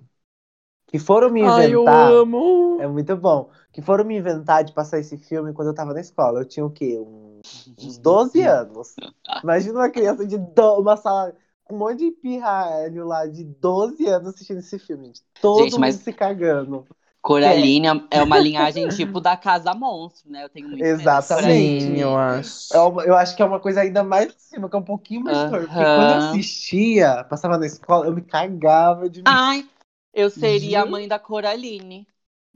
Que foram me
Ai, eu
inventar.
amo.
É muito bom. Que foram me inventar de passar esse filme quando eu tava na escola. Eu tinha o quê? Um- uns 12 anos. Imagina uma criança de do... uma sala com um monte de pirralho lá de 12 anos assistindo esse filme. Todo
Gente, mas-
mundo se cagando.
Coraline é uma linhagem tipo da Casa Monstro, né? Eu tenho muito de
Exatamente.
Eu acho.
É eu acho que é uma coisa ainda mais em cima, que é um pouquinho mais
Aham.
torta. Porque quando eu assistia, passava na escola, eu me cagava de.
Ai, eu seria a
Gente.
mãe da Coraline.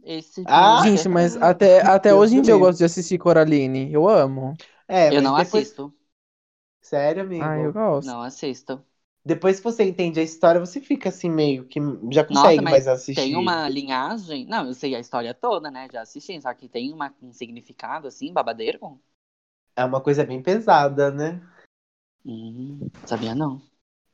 Esse
Ah,
Gente, mas até, até hoje em dia eu gosto de assistir Coraline. Eu amo.
É,
eu não
depois...
assisto.
Sério, amigo?
Ai, eu gosto.
Não assisto.
Depois que você entende a história, você fica assim, meio que já
Nossa,
consegue
mas
mais assistir.
Tem uma linhagem. Não, eu sei a história toda, né? Já assisti, só que tem uma, um significado assim, babadeiro.
É uma coisa bem pesada, né?
Hum, sabia não.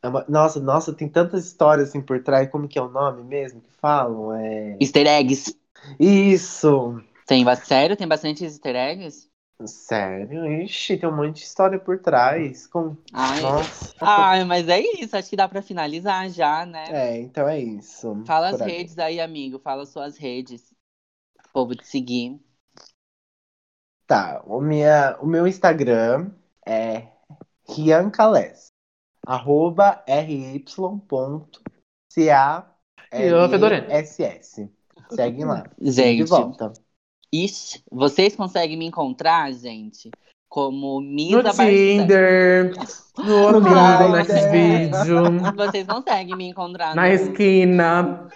É uma- Nossa, nossa, tem tantas histórias assim por trás. Como que é o nome mesmo que falam? É...
Easter eggs.
Isso!
Tem, sério? Tem bastante easter eggs?
Sério? Ixi, tem um monte de história por trás. Com...
Ai,
Nossa.
ai, mas é isso. Acho que dá pra finalizar já, né?
É, então é isso.
Fala as
aí.
redes aí, amigo. Fala suas redes. O povo te seguir.
Tá, o, minha, o meu Instagram é riancales. Arroba ry.ca-ss. Seguem lá. De
Gente,
volta.
Ixi, vocês conseguem me encontrar, gente? Como
No
Misa Barcelos.
Tinder, no
No Grindr.
no Xvideo,
Vocês conseguem me encontrar
na
no...
esquina.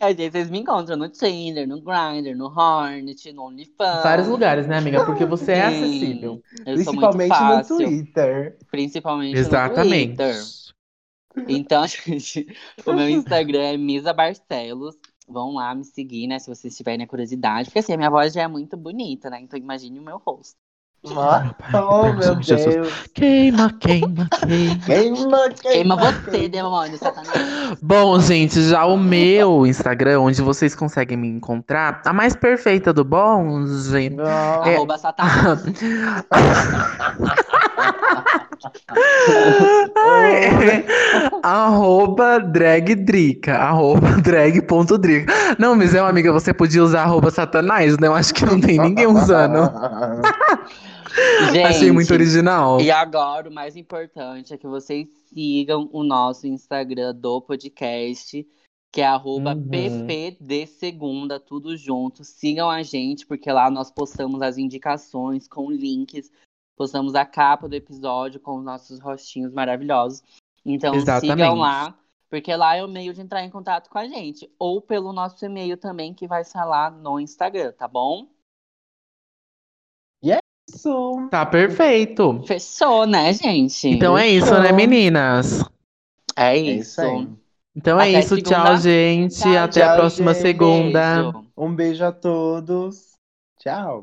É, gente, vocês me encontram no Tinder, no Grindr, no Hornet, no OnlyFans.
Vários lugares, né, amiga? Porque você é
Sim,
acessível.
Eu sou muito
Principalmente no. Twitter.
Principalmente
Exatamente.
no Twitter. Então, gente, o meu Instagram é Misa Barcelos. Vão lá me seguir, né? Se vocês tiverem a curiosidade. Porque assim, a minha voz já é muito bonita, né? Então imagine o meu rosto.
Nossa, oh, meu
Jesus.
Deus.
Queima, queima, queima.
Queima,
Queima
queima,
você, demônio, satanás.
Bom, gente, já o meu Instagram, onde vocês conseguem me encontrar, a mais perfeita do bom, gente.
Não.
É.
Arroba satanás.
Ai, arroba dragdrica, arroba drag.drica. Não, mas é uma amiga, você podia usar arroba satanás, né? Eu acho que não tem ninguém usando.
Gente,
Achei muito original.
E agora, o mais importante é que vocês sigam o nosso Instagram do podcast, que é arroba
Uhum.
ppdsegunda, tudo junto. Sigam a gente, porque lá nós postamos as indicações com links, postamos a capa do episódio com os nossos rostinhos maravilhosos. Então
Exatamente.
sigam lá, porque lá é o meio de entrar em contato com a gente. Ou pelo nosso e-mail também, que vai estar lá no Instagram, tá bom?
Isso.
Tá perfeito.
Fechou, né, gente?
Então é isso, né, meninas?
É
É
isso.
isso aí.
Então é
Até
isso,
segunda.
tchau, gente.
Tchau,
Até a
tchau,
próxima
gente.
segunda.
Beijo.
Um beijo a todos. Tchau.